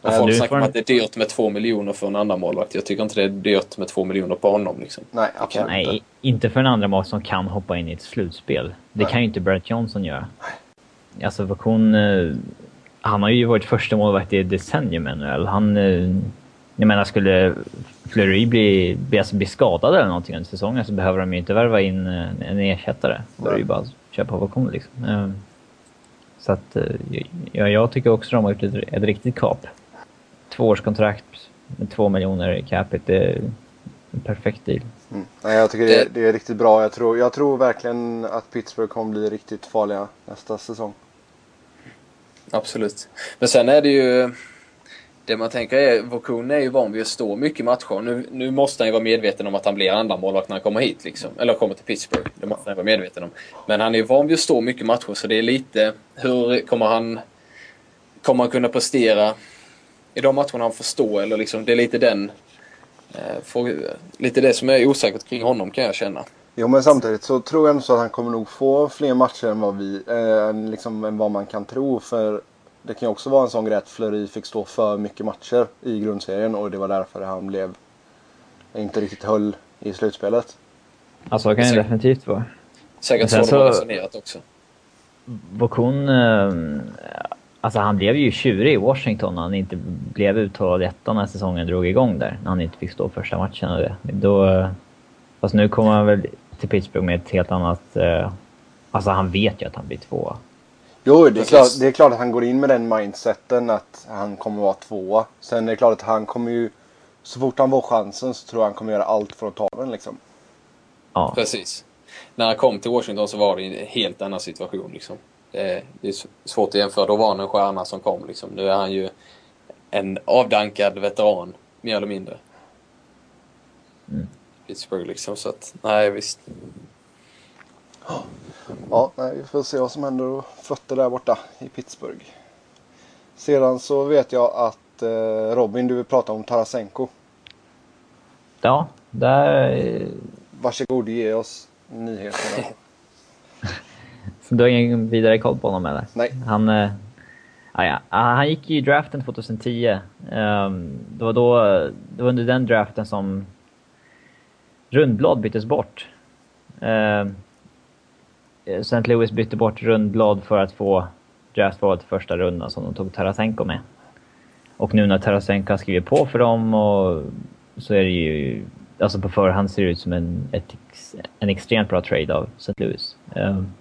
Och Ja, folk snackar om att det är dyrt med två miljoner för en andra målvakt. Jag tycker inte det är dyrt med två miljoner på honom liksom. Nej, absolut Nej, inte. inte för en andra mål som kan hoppa in i ett slutspel. Det Nej. kan ju inte Brett Johnson göra. Alltså Vakon, eh, han har ju varit första målvakt i ett decennium NHL. Han, eh, jag menar skulle Fleury bli, bli, alltså bli skadad eller någonting under säsongen så behöver de ju inte värva in eh, en ersättare. Då är det ju bara att köpa Vakon liksom. Eh, Så att, eh, ja, jag tycker också de har gjort ett, ett riktigt kap. Tvåårskontrakt med två miljoner i capita. Det är en perfekt deal. Mm. Nej, jag tycker det, det är riktigt bra. Jag tror, jag tror verkligen att Pittsburgh kommer bli riktigt farliga nästa säsong. Absolut. Men sen är det ju... Det man tänker är, Vokun är ju van vid att stå mycket matcher. Nu, nu måste han ju vara medveten om att han blir andra målvakt när han kommer hit liksom. Eller kommer till Pittsburgh. Det måste han vara medveten om. Men han är ju van vid att stå mycket matcher så det är lite... Hur kommer han... Kommer han kunna prestera i de matcherna han får stå eller liksom, det är lite den... Eh, lite det som är osäkert kring honom kan jag känna. Jo men samtidigt så tror jag ändå så att han kommer nog få fler matcher än vad, vi, eh, liksom, än vad man kan tro. För det kan ju också vara en sån grej att Fleury fick stå för mycket matcher i grundserien och det var därför han blev inte riktigt höll i slutspelet. Alltså det kan det definitivt vara. Säkert så sen de har så- resonerat också. Vokun, eh, alltså han blev ju tjurig i Washington när han inte blev uttalad etta när säsongen drog igång där. När han inte fick stå första matchen och det. Då, fast nu kommer han väl till Pittsburgh med ett helt annat... eh, Alltså han vet ju att han blir tvåa. Jo, det är, klart, det är klart att han går in med den mindseten att han kommer vara tvåa. Sen är det klart att han kommer ju, så fort han får chansen så tror jag han kommer göra allt för att ta den liksom. Ja, Precis. När han kom till Washington så var det en helt annan situation. Liksom. Det, det är s- svårt att jämföra. Då var han en stjärna som kom. Liksom. Nu är han ju en avdankad veteran, mer eller mindre. Mm. Pittsburgh liksom. Så att, nej visst. Ja, nej, vi får se vad som händer och fötter där borta i Pittsburgh. Sedan så vet jag att eh, Robin, du vill prata om Tarasenko. ja där... eh, Varsågod, ge oss nyheterna. *laughs* Så du har ingen vidare koll på honom eller? Nej. Han, eh, ja, ja, han gick i draften 2010. Um, det, var då, det var under den draften som Rundblad byttes bort. Um, Eh, St. Louis bytte bort Rundblad för att få draftvalet i första rundan som de tog Tarasenko med. Och nu när Tarasenko har skrivit på för dem och så är det ju... Alltså på förhand ser det ut som en, ett, en extremt bra trade av St. Louis. Um,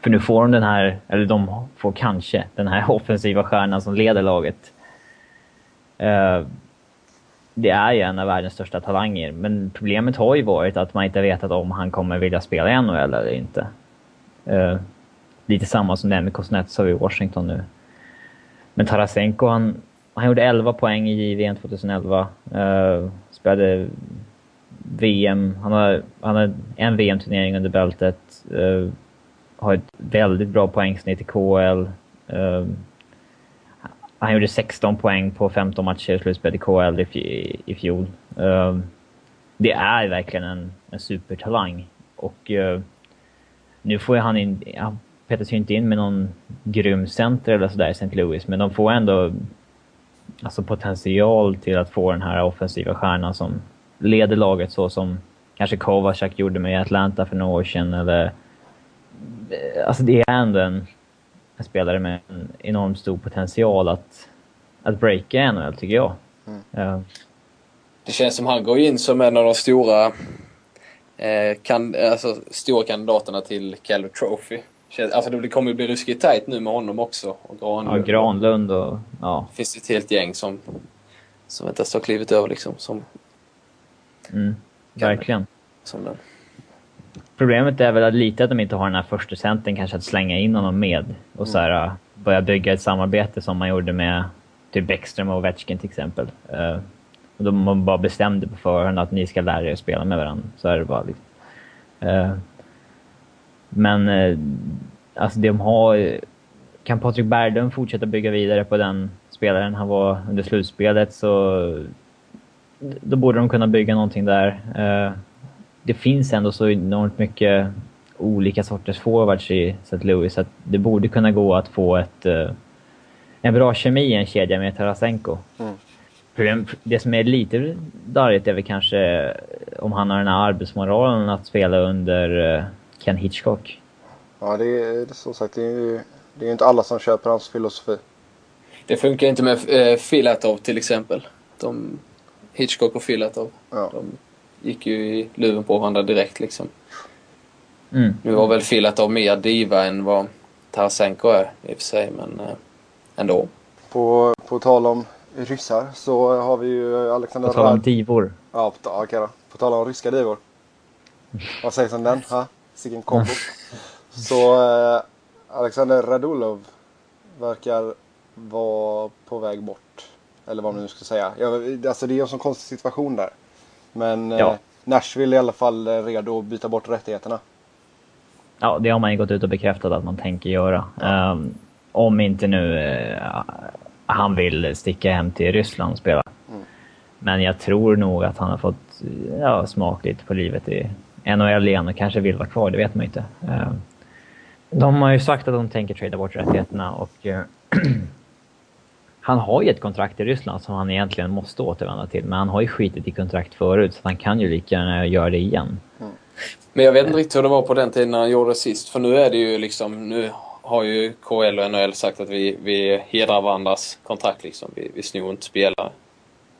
för nu får de den här, eller de får kanske den här *laughs* offensiva stjärnan som leder laget. Uh, det är ju en av världens största talanger, men problemet har ju varit att man inte vetat om han kommer vilja spela i NHL eller inte. Eh, lite samma som det är med Kuznetsov i Washington nu. Men Tarasenko, han, han gjorde 11 poäng i JVM 2011. Eh, spelade VM, han har, han har en VM-turnering under bältet. Eh, har ett väldigt bra poängsnitt i KL. Eh, han gjorde 16 poäng på 15 matcher i slutspelet i KL i, i fjol. Eh, det är verkligen en, en supertalang. Och uh, nu får han in... Han petas ju inte in med någon grym center eller sådär i St. Louis, men de får ändå alltså potential till att få den här offensiva stjärnan som leder laget så som kanske Kovacak gjorde med Atlanta för några år sedan eller... Alltså det är ändå en, en spelare med en enormt stor potential att, att breaka NHL tycker jag. Mm. Uh. Det känns som han går in som en av de stora, eh, kan, alltså, stora kandidaterna till Calder Trophy. Alltså det kommer ju bli ruskigt tajt nu med honom också. Och Granlund. Ja, Granlund och... Ja. Det finns ett helt gäng som, som inte ens har klivit över liksom. Som mm, verkligen. Som den. Problemet är väl att lite att de inte har den här första centern kanske att slänga in honom med och mm. så här, äh, börja bygga ett samarbete som man gjorde med typ Bäckström och Ovechkin till exempel. Och då man bara bestämde på förhand att ni ska lära er att spela med varandra. Så är det bara. Liksom. Uh, men uh, alltså de har... Kan Patrik Berglund fortsätta bygga vidare på den spelaren han var under slutspelet så då borde de kunna bygga någonting där. Uh, det finns ändå så enormt mycket olika sorters forwards i St. Louis att det borde kunna gå att få ett, uh, en bra kemi i en kedja med Tarasenko. Mm. Det som är lite darrigt är väl kanske om han har den här arbetsmoralen att spela under uh, Ken Hitchcock. Ja, det är som sagt, det är ju det är inte alla som köper hans filosofi. Det funkar inte med eh, Filatov till exempel. De Hitchcock och Filatov. Ja. De gick ju i luven på varandra direkt liksom. Mm. Nu var väl Filatov mer diva än vad Tarasenko är i och för sig, men eh, ändå. På, på tal om ryssar så har vi ju Alexander På tal om divor. Ja, på, okej då. På tal om ryska divor. Vad sägs om den? Ha? Sicken kombo. *laughs* så eh, Alexander Radulov verkar vara på väg bort. Eller vad man nu ska säga. Ja, alltså det är en sån konstig situation där. Men eh, ja. eh, Nashville är i alla fall eh, redo att byta bort rättigheterna. Ja, det har man ju gått ut och bekräftat att man tänker göra. Ja. Um, om inte nu uh, han vill sticka hem till Ryssland och spela. Mm. Men jag tror nog att han har fått ja, smak lite på livet i NHL igen och kanske vill vara kvar, det vet man ju inte. Uh, de har ju sagt att de tänker trada bort rättigheterna och uh, *clears throat* han har ju ett kontrakt i Ryssland som han egentligen måste återvända till. Men han har ju skitit i kontrakt förut så han kan ju lika gärna göra det igen. Mm. Men jag vet inte riktigt hur det var på den tiden när han gjorde det sist. För nu är det ju liksom, nu har ju KL och NHL sagt att vi, vi hedrar varandras kontrakt liksom. Vi, vi snor inte spelare.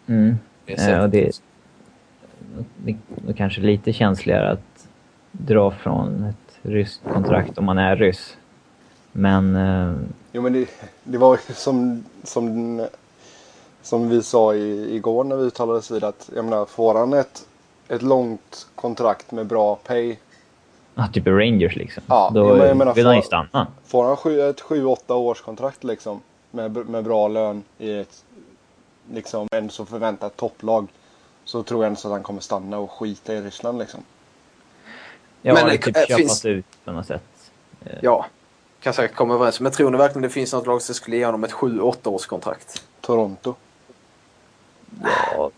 Mm. Det är, ja, det, det, det kanske är lite känsligare att dra från ett ryskt kontrakt om man är ryss. Men... Eh... Jo men det, det var ju som, som, som vi sa i, igår när vi uttalades vid att jag menar får han ett, ett långt kontrakt med bra pay. Ja, typ Rangers liksom. Ja, Då jag menar, vill han ju stanna. Får han sju, ett 7-8 års kontrakt liksom med, med bra lön i ett liksom en så förväntat topplag. Så tror jag ändå att han kommer stanna och skita i Ryssland liksom. Ja, men det typ köpas finns... ut på något sätt. Ja, kan säkert komma överens Men tror ni verkligen det finns något lag som skulle ge honom ett 7-8 års kontrakt? Toronto. Ja,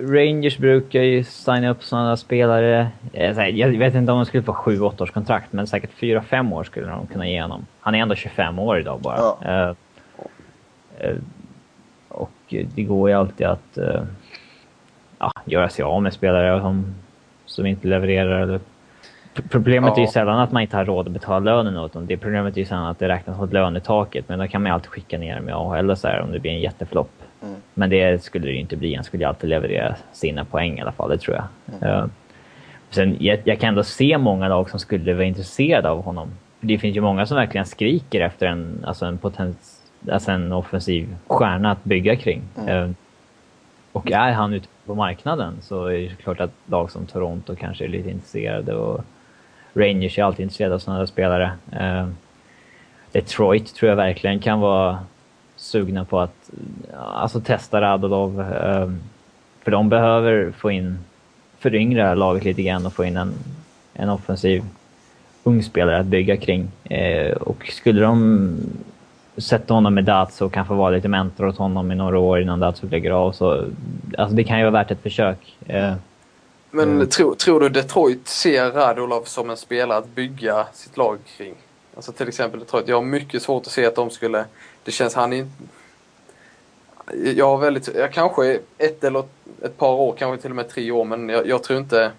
Rangers brukar ju signa upp sådana spelare. Jag vet inte om de skulle få 7-8 års kontrakt, men säkert 4-5 år skulle de kunna ge honom. Han är ändå 25 år idag bara. Ja. Uh, uh, och det går ju alltid att ja, göra sig av med spelare som, som inte levererar eller Problemet ja. är ju sällan att man inte har råd att betala lönen åt dem. Det problemet är ju sällan att det räknas mot lönetaket. Men då kan man ju alltid skicka ner med AHL och så här om det blir en jätteflopp. Mm. Men det skulle det ju inte bli. Han skulle ju alltid leverera sina poäng i alla fall, det tror jag. Mm. Uh, sen, jag, jag, kan ändå se många lag som skulle vara intresserade av honom. Det finns ju många som verkligen skriker efter en, alltså en, potens, alltså en offensiv stjärna att bygga kring. Uh, och är han ute på marknaden så är det klart att lag som Toronto kanske är lite intresserade. Och, Rangers är alltid intresserade av sådana spelare. Uh, Detroit tror jag verkligen kan vara sugna på att alltså, testa Radulov. Eh, för de behöver få in, föryngra laget lite grann och få in en, en offensiv ung spelare att bygga kring. Eh, och skulle de sätta honom med Datsu och kanske vara lite mentor åt honom i några år innan Datsu lägger av så... Alltså det kan ju vara värt ett försök. Eh, Men Mm. tror, tror du Detroit ser Radulov som en spelare att bygga sitt lag kring? Alltså till exempel Detroit. Jag har mycket svårt att se att de skulle... Det känns han är Jag har väldigt... Jag kanske ett eller ett par år, kanske till och med tre år, men jag, jag tror inte...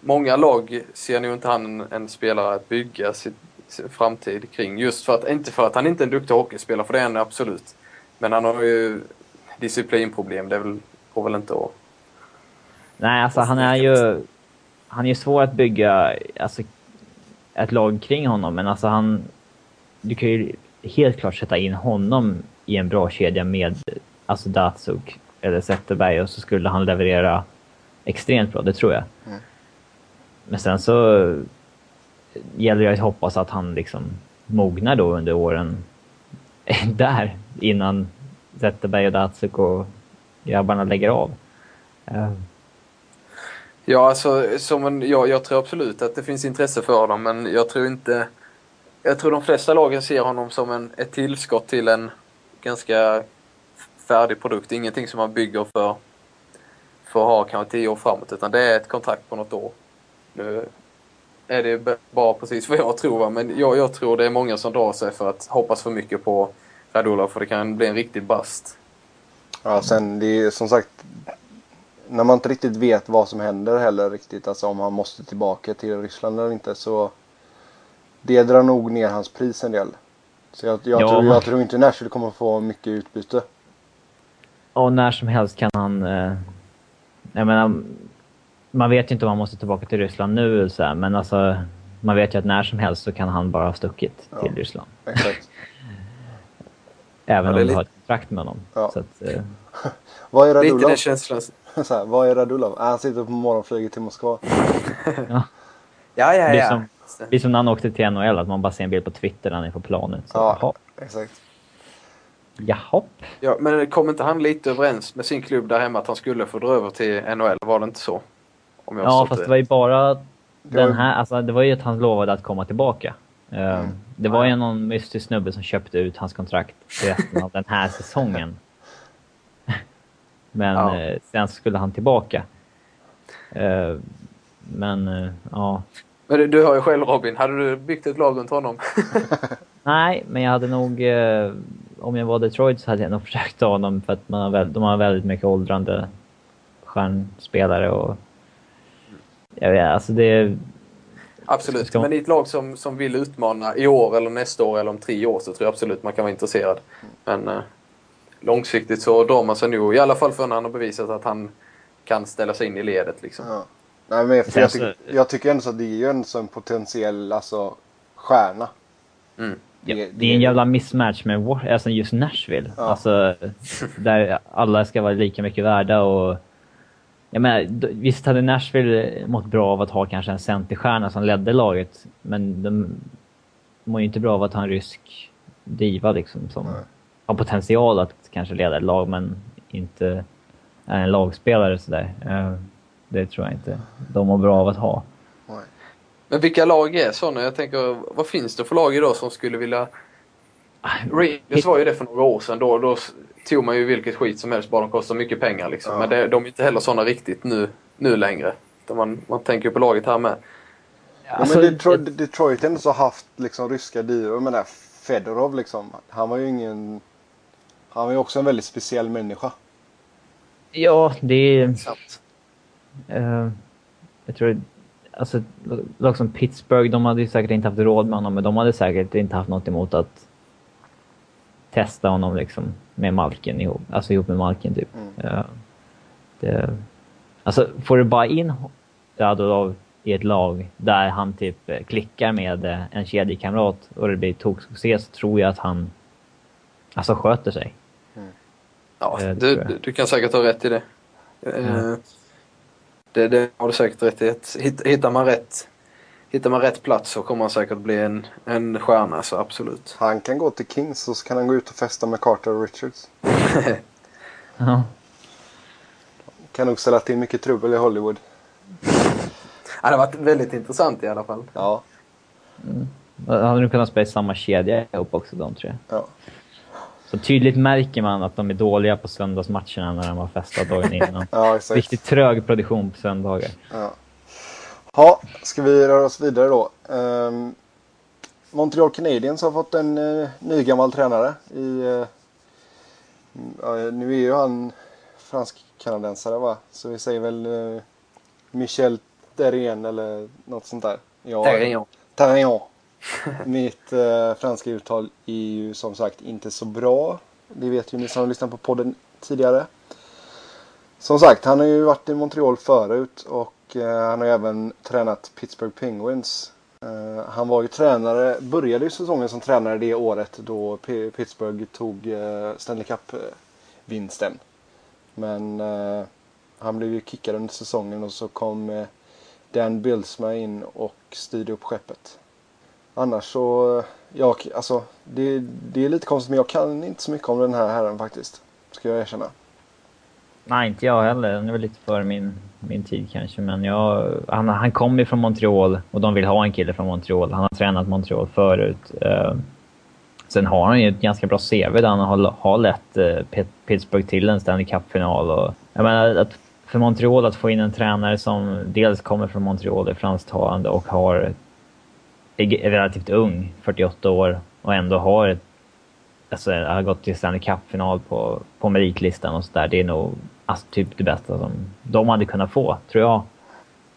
Många lag ser nog inte han en, en spelare att bygga sin, sin framtid kring. Just för att, inte för att han inte är en duktig hockeyspelare, för det är han absolut. Men han har ju disciplinproblem, det väl, går väl inte att... Nej, alltså han är ju... Han är ju svår att bygga alltså, ett lag kring honom, men alltså han... Du kan ju helt klart sätta in honom i en bra kedja med alltså Datsuk eller Zetterberg och så skulle han leverera extremt bra, det tror jag. Mm. Men sen så gäller det att hoppas att han liksom mognar då under åren *laughs* där innan Zetterberg och Datsuk och grabbarna lägger av. Eh, Ja, alltså, som en, ja, jag tror absolut att det finns intresse för honom, men jag tror inte... Jag tror de flesta lagen ser honom som en, ett tillskott till en ganska färdig produkt. Ingenting som man bygger för, för att ha kanske tio år framåt, utan det är ett kontrakt på något år. Nu är det bara precis vad jag tror, va? men jag, jag tror det är många som drar sig för att hoppas för mycket på Radulov, för det kan bli en riktig bast. Ja, sen det är som sagt när man inte riktigt vet vad som händer heller riktigt, alltså om han måste tillbaka till Ryssland eller inte så det drar nog ner hans pris en del. Så jag, jag, Ja. tror, jag tror inte Nashville kommer få mycket utbyte. Och när som helst kan han... Eh, jag menar, man vet ju inte om han måste tillbaka till Ryssland nu, så här, men alltså, man vet ju att när som helst så kan han bara ha stuckit Ja. till Ryssland. Exakt. *laughs* Även Ja, om du lite- har ett kontrakt med honom. Ja. Så att, eh, *laughs* Vad är Lite Radulov? den känslan. *laughs* Så här, vad är Radulov? Ah, han sitter på morgonflyget till Moskva. Ja, ja, är ja. Som, det är som när han åkte till NHL, att man bara ser en bild på Twitter när han är på planet. Så, Ja. jaha. Exakt. Jaha. Ja, men kom inte han lite överens med sin klubb där hemma att han skulle få dra över till NHL? Var det inte så? Om jag Ja, fast det var ju bara Det den här, alltså det var ju att han lovade att komma tillbaka. Eh, Mm. Det var ju någon mystisk snubbe som köpte ut hans kontrakt till resten av den här säsongen. *laughs* Men Ja. eh, sen skulle han tillbaka. Eh, men ja. Men du, du har ju själv Robin. Hade du byggt ett lag runt honom? *laughs* Nej, men jag hade nog... Eh, om jag var Detroit så hade jag nog *laughs* försökt ta honom för att man har väl, de har väldigt mycket åldrande stjärnspelare och... Jag vet, alltså det... Absolut. Ska- Men i ett lag som, som vill utmana i år eller nästa år eller om tre år så tror jag absolut man kan vara intresserad. Men eh, långsiktigt så drar man sig nog, i alla fall förrän han har bevisat att han kan ställa sig in i ledet liksom. Ja. Nej, men jag, så- tycker, jag tycker ändå så att det är ju en sån potentiell alltså, stjärna. Mm. Ja, det är en jävla mismatch med alltså just Nashville. Ja. Alltså, där alla ska vara lika mycket värda och... Jag menar, visst hade Nashville mått bra av att ha kanske en centerstjärna som ledde laget, men de mår ju inte bra av att ha en rysk diva liksom som Nej. har potential att kanske leda ett lag, men inte är en lagspelare sådär. Eh, Det tror jag inte de mår bra av att ha. Nej. Men vilka lag är sådana? Jag tänker, vad finns det för lag idag som skulle vilja... Rangers var ju det för några år sedan. Då, då tog man ju vilket skit som helst bara de kostar mycket pengar liksom. Ja. Men det, de är inte heller sådana riktigt nu, nu längre. Man, man tänker ju på laget här med. Ja, Alltså, men Detroit, Detroit har ändå så haft liksom, ryska divor. Men där Fedorov liksom. Han var ju ingen... Han var ju också en väldigt speciell människa. Ja, det är... Eh, jag tror, alltså lag som Pittsburgh, de hade ju säkert inte haft råd med honom, men de hade säkert inte haft något emot att testa honom liksom med Malkin ihop, alltså ihop med Malkin typ. Mm. Eh, det, alltså får du bara in Radulov i ett lag där han typ klickar med eh, en kedjekamrat och det blir toksuccé så tror jag att han alltså sköter sig. Ja, Eh, du, du, kan säkert ha rätt i det. Eh, det, det har du säkert rätt i. Hittar man rätt, hittar man rätt plats så kommer han säkert bli en, en stjärna, så absolut. Han kan gå till Kings och så kan han gå ut och festa med Carter och Richards. *laughs* Ja. Kan nog ställa till mycket trubbel i Hollywood. Ja, det har varit väldigt intressant i alla fall. Ja. Hade du kunnat spela i samma kedja ihop också de tre? ja. Så tydligt märker man att de är dåliga på söndagsmatcherna när de har festat dagen *laughs* innan. Ja, exakt. Riktigt trög produktion på söndagar. Ja. ja, ska vi röra oss vidare då. Ehm, Montreal Canadiens har fått en uh, ny gammal tränare. I, eh, ja, nu är ju han fransk-kanadensare va? Så vi säger väl uh, Michel Terrien eller något sånt där. Ja, Terrien. Terrien. *laughs* Mitt eh, franska uttal är ju som sagt inte så bra. Det vet ju ni som har lyssnat på podden tidigare. Som sagt, han har ju varit i Montreal förut och eh, han har ju även tränat Pittsburgh Penguins. Eh, han var ju tränare, började ju säsongen som tränare det året då P- Pittsburgh tog eh, Stanley Cup-vinsten. Men eh, han blev ju kickad under säsongen och så kom eh, Dan Bilsma in och styrde upp skeppet. Annars så, eh, jag, alltså det, det är lite konstigt men jag kan inte så mycket om den här herren faktiskt. Ska jag erkänna. Nej, inte jag heller. Den är väl lite före min, min tid kanske. Men jag, han, han kommer ju från Montreal och de vill ha en kille från Montreal. Han har tränat Montreal förut. Eh, sen har han ju ett ganska bra CV där han har, har lett eh, Pittsburgh till en Stanley Cup-final. Och, jag menar, att för Montreal att få in en tränare som dels kommer från Montreal, är fransktalande och har är är relativt ung, 48 år, och ändå har ett alltså, har gått till Stanley Cup-final på, på meritlistan och sådär. Det är nog alltså, typ det bästa som de hade kunnat få, tror jag.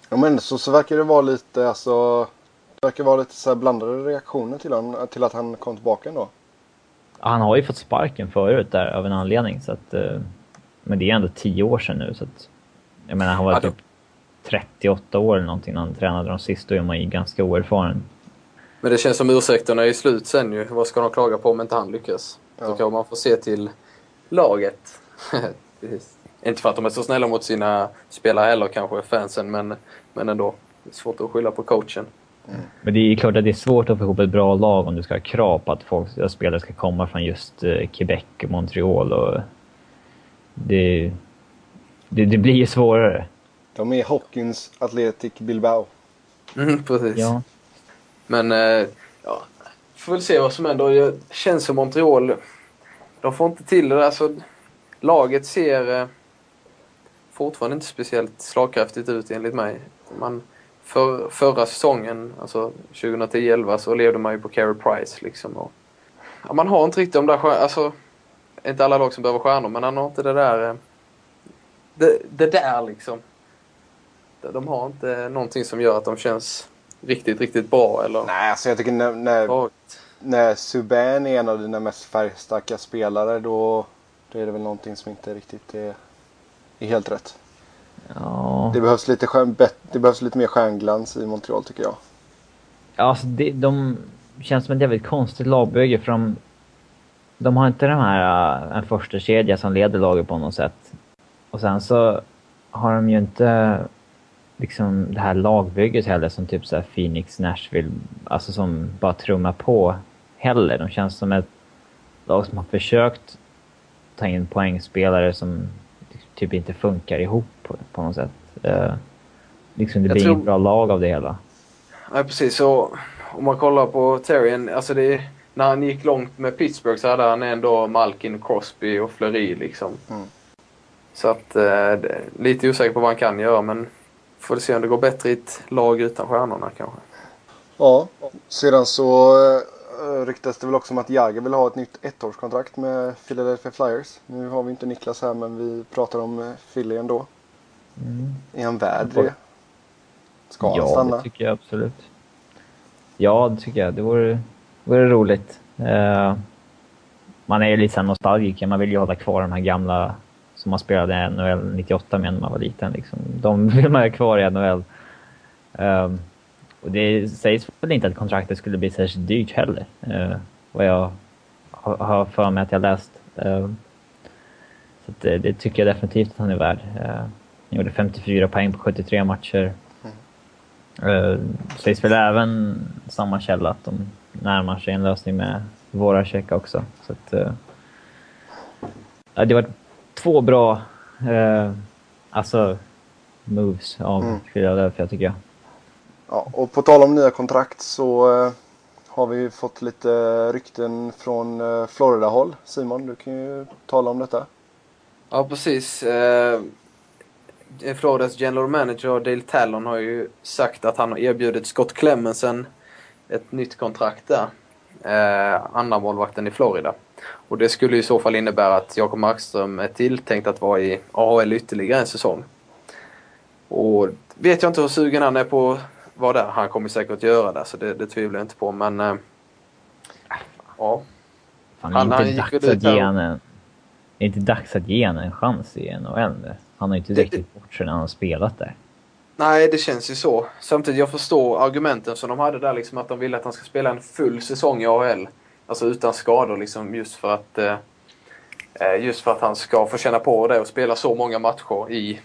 Ja men så, så verkar det vara lite alltså. Det verkar vara lite så här blandade reaktioner till, han, till att han kom tillbaka ändå. Han har ju fått sparken förut där av en anledning, så att, eh, men det är ändå tio år sedan nu. Så att, jag menar, han var Ja, då- typ 38 år eller någonting när han tränade de sista, och är man ju ganska oerfaren. Men det känns som ursäkterna är slut sen ju. Vad ska de klaga på om inte han lyckas? Ja. Då kan man få se till laget. *laughs* Inte för att de är så snälla mot sina spelare heller kanske, fansen, men, men ändå. Det är svårt att skylla på coachen. Men det är ju klart att det är svårt att få ihop ett bra lag om du ska ha krav på att folk, spelare ska komma från just eh, Quebec och Montreal. Och det, det, det blir ju svårare. De är Hawkins Athletic Bilbao. Mm, precis. Ja. Men eh, ja, får väl se vad som händer. Det känns som Montreal, de får inte till det. Alltså, laget ser eh, fortfarande inte speciellt slagkraftigt ut enligt mig. Man, för, förra säsongen, alltså 2010-11, så levde man ju på Carey Price liksom. Och, ja, man har inte riktigt de där stjärnorna. Alltså, inte alla lag som behöver stjärnor, men han har inte det där... Eh, det, det där liksom. De har inte någonting som gör att de känns riktigt, riktigt bra eller Nej, alltså jag tycker när, när, när Subban är en av dina mest färgstarka spelare då, då är det väl någonting som inte riktigt är, är helt rätt. Ja. Det behövs, lite stjärn, bet- det behövs lite mer stjärnglans i Montreal tycker jag. Alltså det, de känns som ett jävligt konstigt lagbygge för de, de har inte den här äh, en första kedja som leder laget på något sätt. Och sen så har de ju inte liksom det här lagbygget heller som typ så här Phoenix, Nashville, alltså som bara trummar på heller. De känns som ett lag som har försökt ta in poängspelare som typ inte funkar ihop på, på något sätt. Eh, liksom det Jag blir tror- inget bra lag av det hela. Nej precis, så om man kollar på Terrien, alltså det när han gick långt med Pittsburgh så hade han ändå Malkin, Crosby och Fleury liksom. Mm. Så att eh, det är lite osäker på vad han kan göra men får se om det går bättre i ett lag utan stjärnorna kanske. Ja, sedan så äh, ryktas det väl också om att Jagr vill ha ett nytt ettårskontrakt med Philadelphia Flyers. Nu har vi inte Niklas här men vi pratar om äh, Philly ändå. Mm. Är han värd det? Ska han ja, stanna? det tycker jag absolut. Ja, det tycker jag. Det vore, vore roligt. Eh, man är ju lite nostalgiker. Man vill ju hålla kvar de här gamla som man spelade NHL 98 med när man var liten. Liksom. De *laughs* vill man ha kvar i NHL. Um, ehm, och det sägs väl inte att kontraktet skulle bli särskilt dyrt heller. Uh, vad jag har, har för mig att jag läst. Uh, så att det, det tycker jag definitivt att han är värd. Uh, han gjorde 54 poäng på 73 matcher. Uh, sägs väl även samma källa att de närmar sig en lösning med våra checkar också. Så att, uh, det var två bra uh, alltså, moves av mm. Philadelphia tycker jag. Ja, och på tal om nya kontrakt så uh, har vi fått lite rykten från uh, Florida-håll. Simon, du kan ju tala om detta. Ja, precis. Uh, Floridas general manager Dale Tallon har ju sagt att han har erbjudit Scott Clemensen ett nytt kontrakt där. Eh, andra målvakten i Florida. Och det skulle i så fall innebära att Jakob Markström är tilltänkt att vara i AHL ytterligare en säsong. Och vet jag inte hur sugen han är på att vara där. Han kommer säkert göra det, så det, det tvivlar jag inte på. Men äh, ja. Fan, han, han gick väl ut här... En, är inte dags att ge honom en chans i NHL nu? Han har ju inte det, riktigt bort sig när han har spelat där. Nej, det känns ju så. Samtidigt, jag förstår argumenten som de hade där, liksom att de ville att han ska spela en full säsong i AHL. Alltså utan skador, liksom just för att eh, eh, just för att han ska få känna på det och spela så många matcher i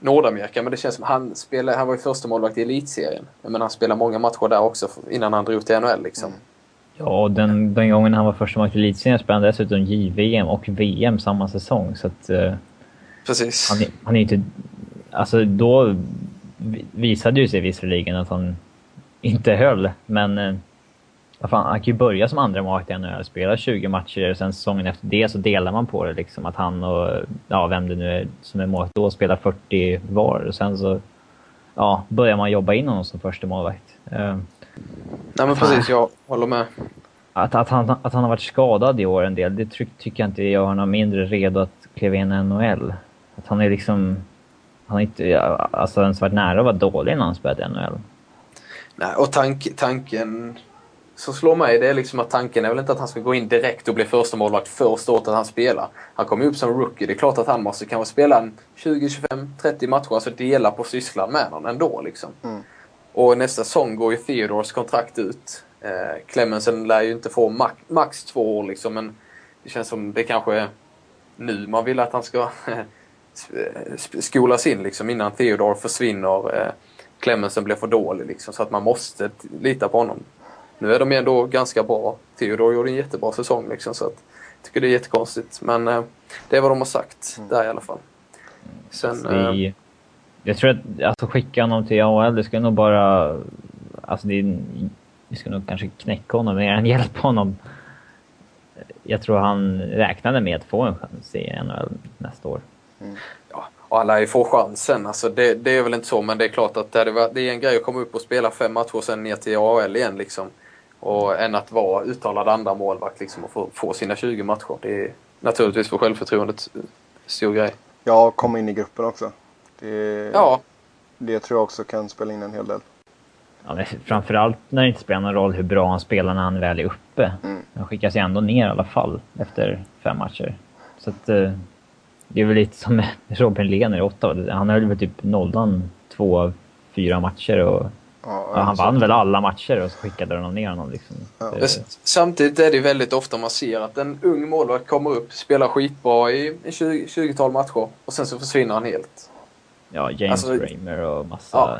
Nordamerika. Men det känns som han spelade, han var ju första målvakt i elitserien. Men han spelade många matcher där också innan han drog till NHL liksom. Mm. Ja, och den, den gången han var första målvakt i elitserien spelade han dessutom JVM och VM samma säsong. Så att, eh, Precis. Han, han är inte... Alltså då visade ju sig visserligen att han inte höll, men... Fan, han kan ju börja som andra målvakt i NHL, spela 20 matcher och sen säsongen efter det så delar man på det liksom. Att han och, ja, vem det nu är som är målvakt då, spelar 40 var och sen så... Ja, börjar man jobba in honom som första målvakt. Uh, Nej men precis, jag håller med. Att, att, han, att han har varit skadad i år en del, det tycker jag inte gör honom mindre redo att kliva in i NHL. Att han är liksom... Han har inte alltså ens varit nära att vara dålig när han spelade i NHL. Nej, och tank, tanken som slår mig det är liksom att tanken är väl inte att han ska gå in direkt och bli första målvakt första året att han spelar. Han kommer upp som rookie. Det är klart att han måste kanske spela en 20, 25, 30 matcher. Alltså dela på sysslan med honom ändå liksom. Mm. Och nästa säsong går ju Theodors kontrakt ut. Eh, Clemensen lär ju inte få max, max två år liksom men det känns som det kanske är nu man vill att han ska *laughs* skolas in liksom innan Theodor försvinner. Eh, Clemensen blir för dålig liksom, så att man måste lita på honom. Nu är de ändå ganska bra. Theodor gjorde en jättebra säsong liksom, så att jag tycker det är jättekonstigt. Men eh, det är vad de har sagt mm. där i alla fall. Sen, alltså, vi, eh, jag tror att alltså, skicka honom till AHL, det ska nog bara... Alltså det, vi ska nog kanske knäcka honom mer än hjälpa honom. Jag tror han räknade med att få en chans i NHL nästa år. Mm. Ja, och alla får chansen. Alltså det, det, är väl inte så, men det är klart att det, var, det är en grej att komma upp och spela fem matcher och sen ner till AHL igen. Liksom. Och än att vara uttalad andra målvakt liksom, och få, få sina 20 matcher. Det är naturligtvis för självförtroendet stor grej. Ja, komma in i gruppen också. Det, ja. det tror jag också kan spela in en hel del. Ja, men framförallt när det inte spelar någon roll hur bra han spelar när han väl är uppe. Mm. Han skickas ju ändå ner i alla fall efter fem matcher. Så att, eh, det är väl lite som *laughs* Robin Lehner i Ottawa. Han höll väl typ nollan två av fyra matcher och ja, han vann väl alla matcher och så skickade de ner honom. Liksom. Ja. Samtidigt är det väldigt ofta man ser att en ung målvakt kommer upp, spelar skitbra i 20-tal matcher och sen så försvinner han helt. Ja, James alltså, Kramer och massa... Ja,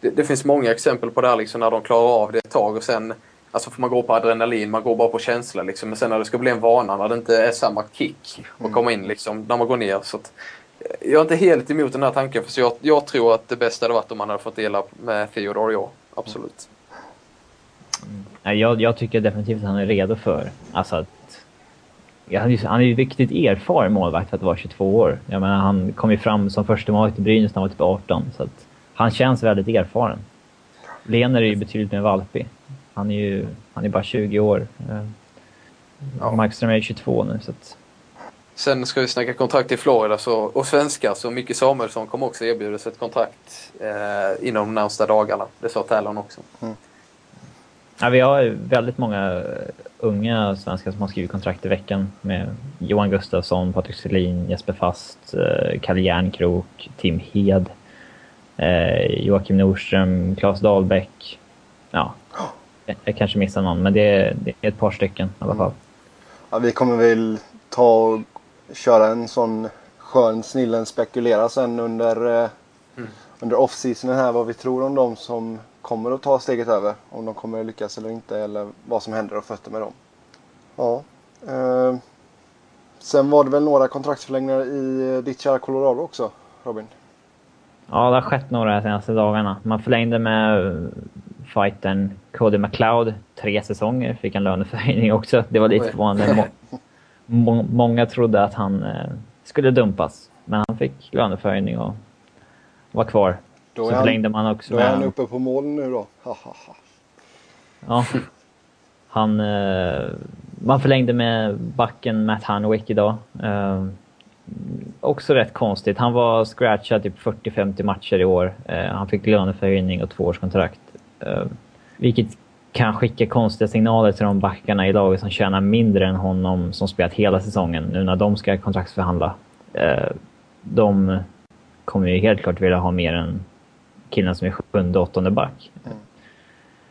det, det, finns många exempel på det här liksom när de klarar av det ett tag och sen Alltså får man gå på adrenalin, man går bara på känsla liksom. Men sen när det ska bli en vana, när det inte är samma kick att mm. komma in liksom, när man går ner. Så att, jag är inte helt emot den här tanken, för jag, jag tror att det bästa hade varit om man hade fått dela med Theodore, ja. Absolut. Mm. Jag, jag tycker definitivt att han är redo för, alltså att han är ju riktigt erfaren målvakt för att vara 22 år. Jag menar, han kom ju fram som första målvakt i Brynäs när han var typ 18. Så att han känns väldigt erfaren. Lener är ju betydligt mer valpig. Han är ju han är bara 20 år. Eh, ja. Markström är 22 nu. Så att... Sen ska vi snacka kontrakt i Florida så, och svenska så Micke Samuelsson kommer också erbjudas ett kontrakt eh, inom de närmsta dagarna. Det sa Tallon också. Mm. Ja, vi har väldigt många unga svenskar som har skrivit kontrakt i veckan med Johan Gustafsson, Patrik Selin, Jesper Fast, eh, Kalle Järnkrok, Tim Hed, eh, Joakim Nordström, Claes Dahlbäck. Ja, jag kanske missar någon, men det är, det är ett par stycken i alla fall. Ja, vi kommer väl ta och köra en sån skön snillen spekulera sen under, eh, mm. under off-seasonen här vad vi tror om de som kommer att ta steget över. Om de kommer att lyckas eller inte eller vad som händer och fötter med dem. Ja. Eh, sen var det väl några kontraktsförlängningar i ditt kära Colorado också, Robin? Ja, det har skett några de senaste dagarna. Man förlängde med eh, fightern Cody McLeod tre säsonger. Fick en löneförhöjning också. Det var lite förvånande. Må, må, många trodde att han eh, skulle dumpas. Men han fick löneförhöjning och var kvar. Då Så förlängde man också Då är han uppe på mål nu då. Ha, ha, ha. Ja. Han... Eh, man förlängde med backen Matt Hanwick idag. Eh, också rätt konstigt. Han var scratchad typ 40-50 matcher i år. Han fick löneförhöjning och tvåårskontrakt. Vilket kan skicka konstiga signaler till de backarna i laget som tjänar mindre än honom som spelat hela säsongen nu när de ska kontraktsförhandla. Eh, de kommer ju helt klart vilja ha mer än killen som är sjunde åttonde back. Mm.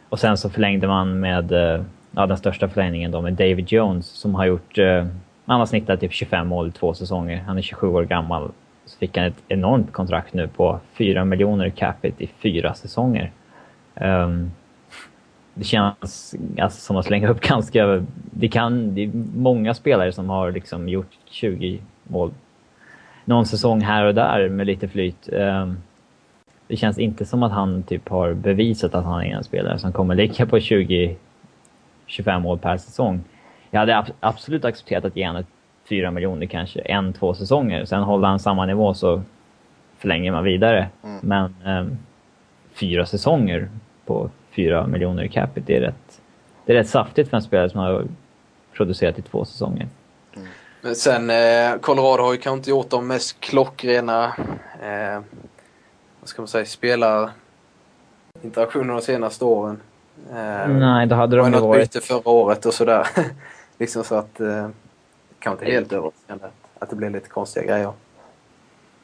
Och sen så förlängde man med eh, ja, den största förlängningen då med David Jones som har gjort... Eh, han har snittat typ 25 mål i två säsonger. Han är 27 år gammal. Så fick han ett enormt kontrakt nu på 4 miljoner capita i fyra säsonger. Um, det känns alltså, som att slänga upp *laughs* ganska... Det, kan, det är många spelare som har liksom gjort 20 mål någon säsong här och där med lite flyt. Um, det känns inte som att han typ har bevisat att han är en spelare som kommer ligga på 20 25 mål per säsong. Jag hade absolut accepterat att ge honom 4 miljoner kanske, en, två säsonger. Sen håller han samma nivå så förlänger man vidare. Mm. Men um, fyra säsonger på 4 miljoner i capita, det är rätt, det är rätt saftigt för en spelare som har producerat i två säsonger. Mm. Men sen, eh, Colorado har ju kanske inte gjort de mest klockrena, eh, vad ska man säga, spelarinteraktionerna de senaste åren. Eh, Nej, då hade de ju varit... byte förra året och sådär. *laughs* liksom så att... Eh, kanske inte helt överraskande att det blir lite konstiga grejer.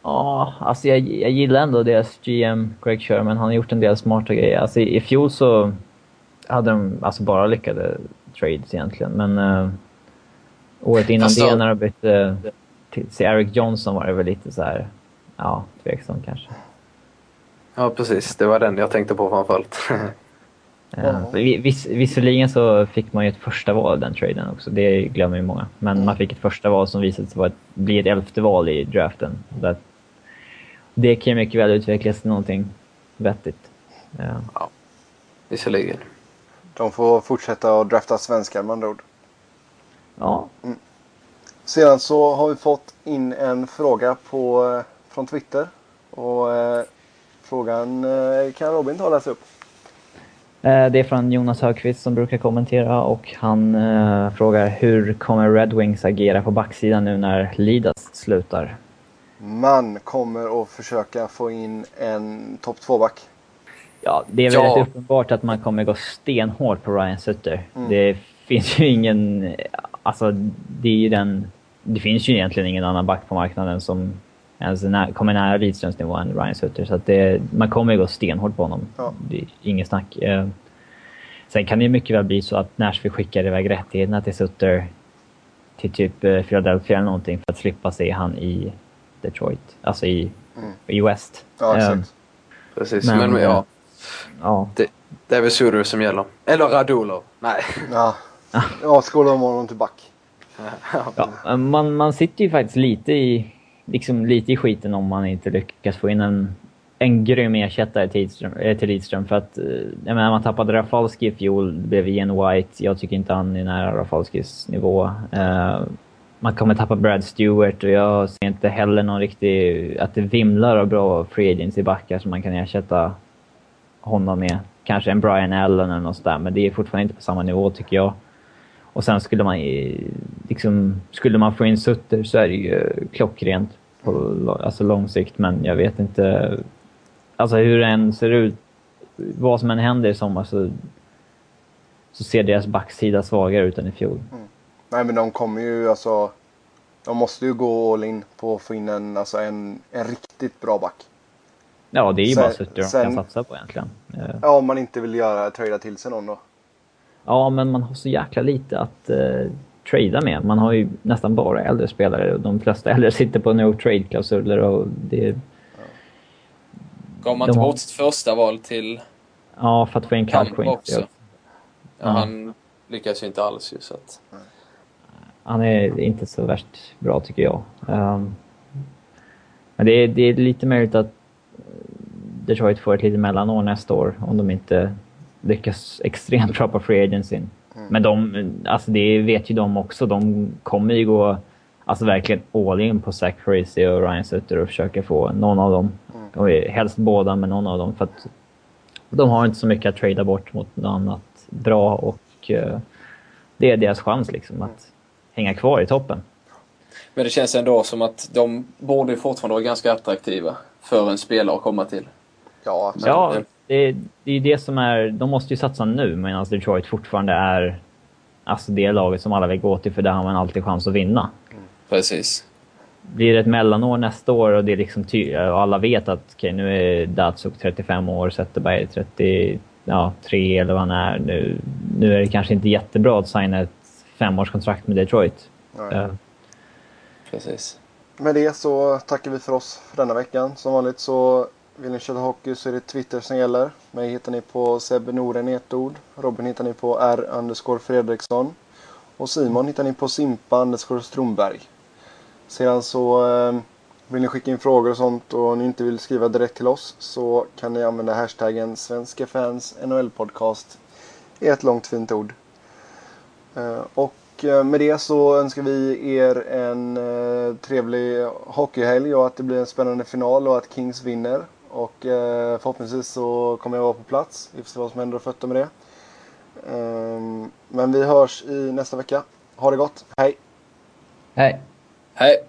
Ja, alltså jag, jag gillar ändå deras GM Greg Sherman. Han har gjort en del smarta grejer. Alltså i, i fjol så hade de alltså bara lyckade trades egentligen. Men uh, året innan Fast det när de bytte till, till Eric Johnson var det väl lite så här, ja, tveksam kanske. Ja, precis. Det var den jag tänkte på framförallt. *laughs* Mm. Viss, visserligen så fick man ju ett första val i den traden också, det glömmer ju många. Men mm. man fick ett första val som visade sig vara ett, bli ett elfte val i draften. Det, det kan ju mycket väl utvecklas till någonting vettigt. Ja, ja visserligen. De får fortsätta att drafta svenskar med andra ord. Ja. Mm. Sedan så har vi fått in en fråga på, eh, från Twitter. Och eh, frågan eh, kan Robin ta och läsa upp. Eh, det är från Jonas Högqvist som brukar kommentera och han frågar hur kommer Red Wings agera på backsidan nu när Lidas slutar? Man kommer att försöka få in en topp 2-back. Ja, det är väl ja. rätt uppenbart att man kommer gå stenhårt på Ryan Sutter. Mm. Det finns ju ingen... Alltså, det är ju den... Det finns ju egentligen ingen annan back på marknaden som ens när, kommer nära Lidströms nivå än Ryan Sutter. Så att det, man kommer ju gå stenhårt på honom. Ja. Det är inget snack. Eh, sen kan det ju mycket väl bli så att Nashville skickar iväg rättigheterna till Sutter till typ eh, Philadelphia eller någonting för att slippa se han i Detroit. Alltså i, mm. i West. Ja, exakt. Um, Precis, men, men ja. ja. Det, det är väl Sutter som gäller. Eller Radulov. Nej. Ja, *laughs* ja skola om honom till back. ja, man, man sitter ju faktiskt lite i liksom lite i skiten om man inte lyckas få in en, en grym ersättare till Lidström, äh, till Lidström. För att, eh, jag menar, man tappade Rafalski i fjol, det blev Ian White. Jag tycker inte han är nära Rafalskis nivå. Man kommer tappa Brad Stewart och jag ser inte heller någon riktig... Att det vimlar av bra free agents i backar som man kan ersätta honom med. Kanske en Brian Allen eller något där, men det är fortfarande inte på samma nivå tycker jag. Och sen skulle man liksom, skulle man få in Sutter så är det ju klockrent på alltså lång sikt, men jag vet inte. Alltså hur det än ser ut, vad som än händer i sommar så, så ser deras backsida svagare ut än i fjol. Mm. Nej men de kommer ju alltså, de måste ju gå all in på att få in en, alltså en, en riktigt bra back. Ja, det är ju sen, bara Sutter de kan satsa på egentligen. Ja, om man inte vill göra, trada till sig någon då. Ja, men man har så jäkla lite att uh, trada med. Man har ju nästan bara äldre spelare och de flesta äldre sitter på no trade-klausuler och det... Gav man De inte bort sitt första val till Ja, för att få in Calquin. Ja, Ja. Han lyckas ju inte alls ju så att... Han är inte så värst bra tycker jag. Ehm, men det är, det är lite möjligt att Detroit får ett litet mellanår nästa år om de inte lyckas extremt bra på free agency. Men de, alltså det vet ju de också. De kommer ju gå alltså verkligen all in på Zach Parisi och Ryan Sutter och försöka få någon av dem. Och helst båda, men någon av dem. För att de har inte så mycket att trada bort mot något annat bra och eh, det är deras chans liksom att hänga kvar i toppen. Men det känns ändå som att de borde ju fortfarande vara ganska attraktiva för en spelare att komma till. Ja, absolut. Ja, det- det, är det som är... De måste ju satsa nu medan Detroit fortfarande är alltså det laget som alla vill gå till för där har man alltid chans att vinna. Precis. Blir det ett mellanår nästa år och det är liksom ty- och alla vet att okej, nu är Datsuk 35 år, Zetterberg 33 ja, tre eller vad han är. Nu, nu är det kanske inte jättebra att signa ett femårskontrakt med Detroit. Nej. Eh, Precis. Med det så tackar vi för oss för denna veckan. Som vanligt så vill ni köra hockey så är det Twitter som gäller. Mig hittar ni på Sebbe Noren i ett ord. Robin hittar ni på R underscore Fredriksson. Och Simon hittar ni på Simpa underscore Stromberg. Sedan så eh, vill ni skicka in frågor och sånt och ni inte vill skriva direkt till oss så kan ni använda hashtaggen Svenska fans NHL podcast i ett långt fint ord. Eh, Och eh, med det så önskar vi er en eh, trevlig hockeyhelg och att det blir en spännande final och att Kings vinner. Och förhoppningsvis så kommer jag vara på plats. Vi får se vad som händer och fötter med det. Ehm, Men vi hörs i nästa vecka. Ha det gott. Hej! Hej! Hej!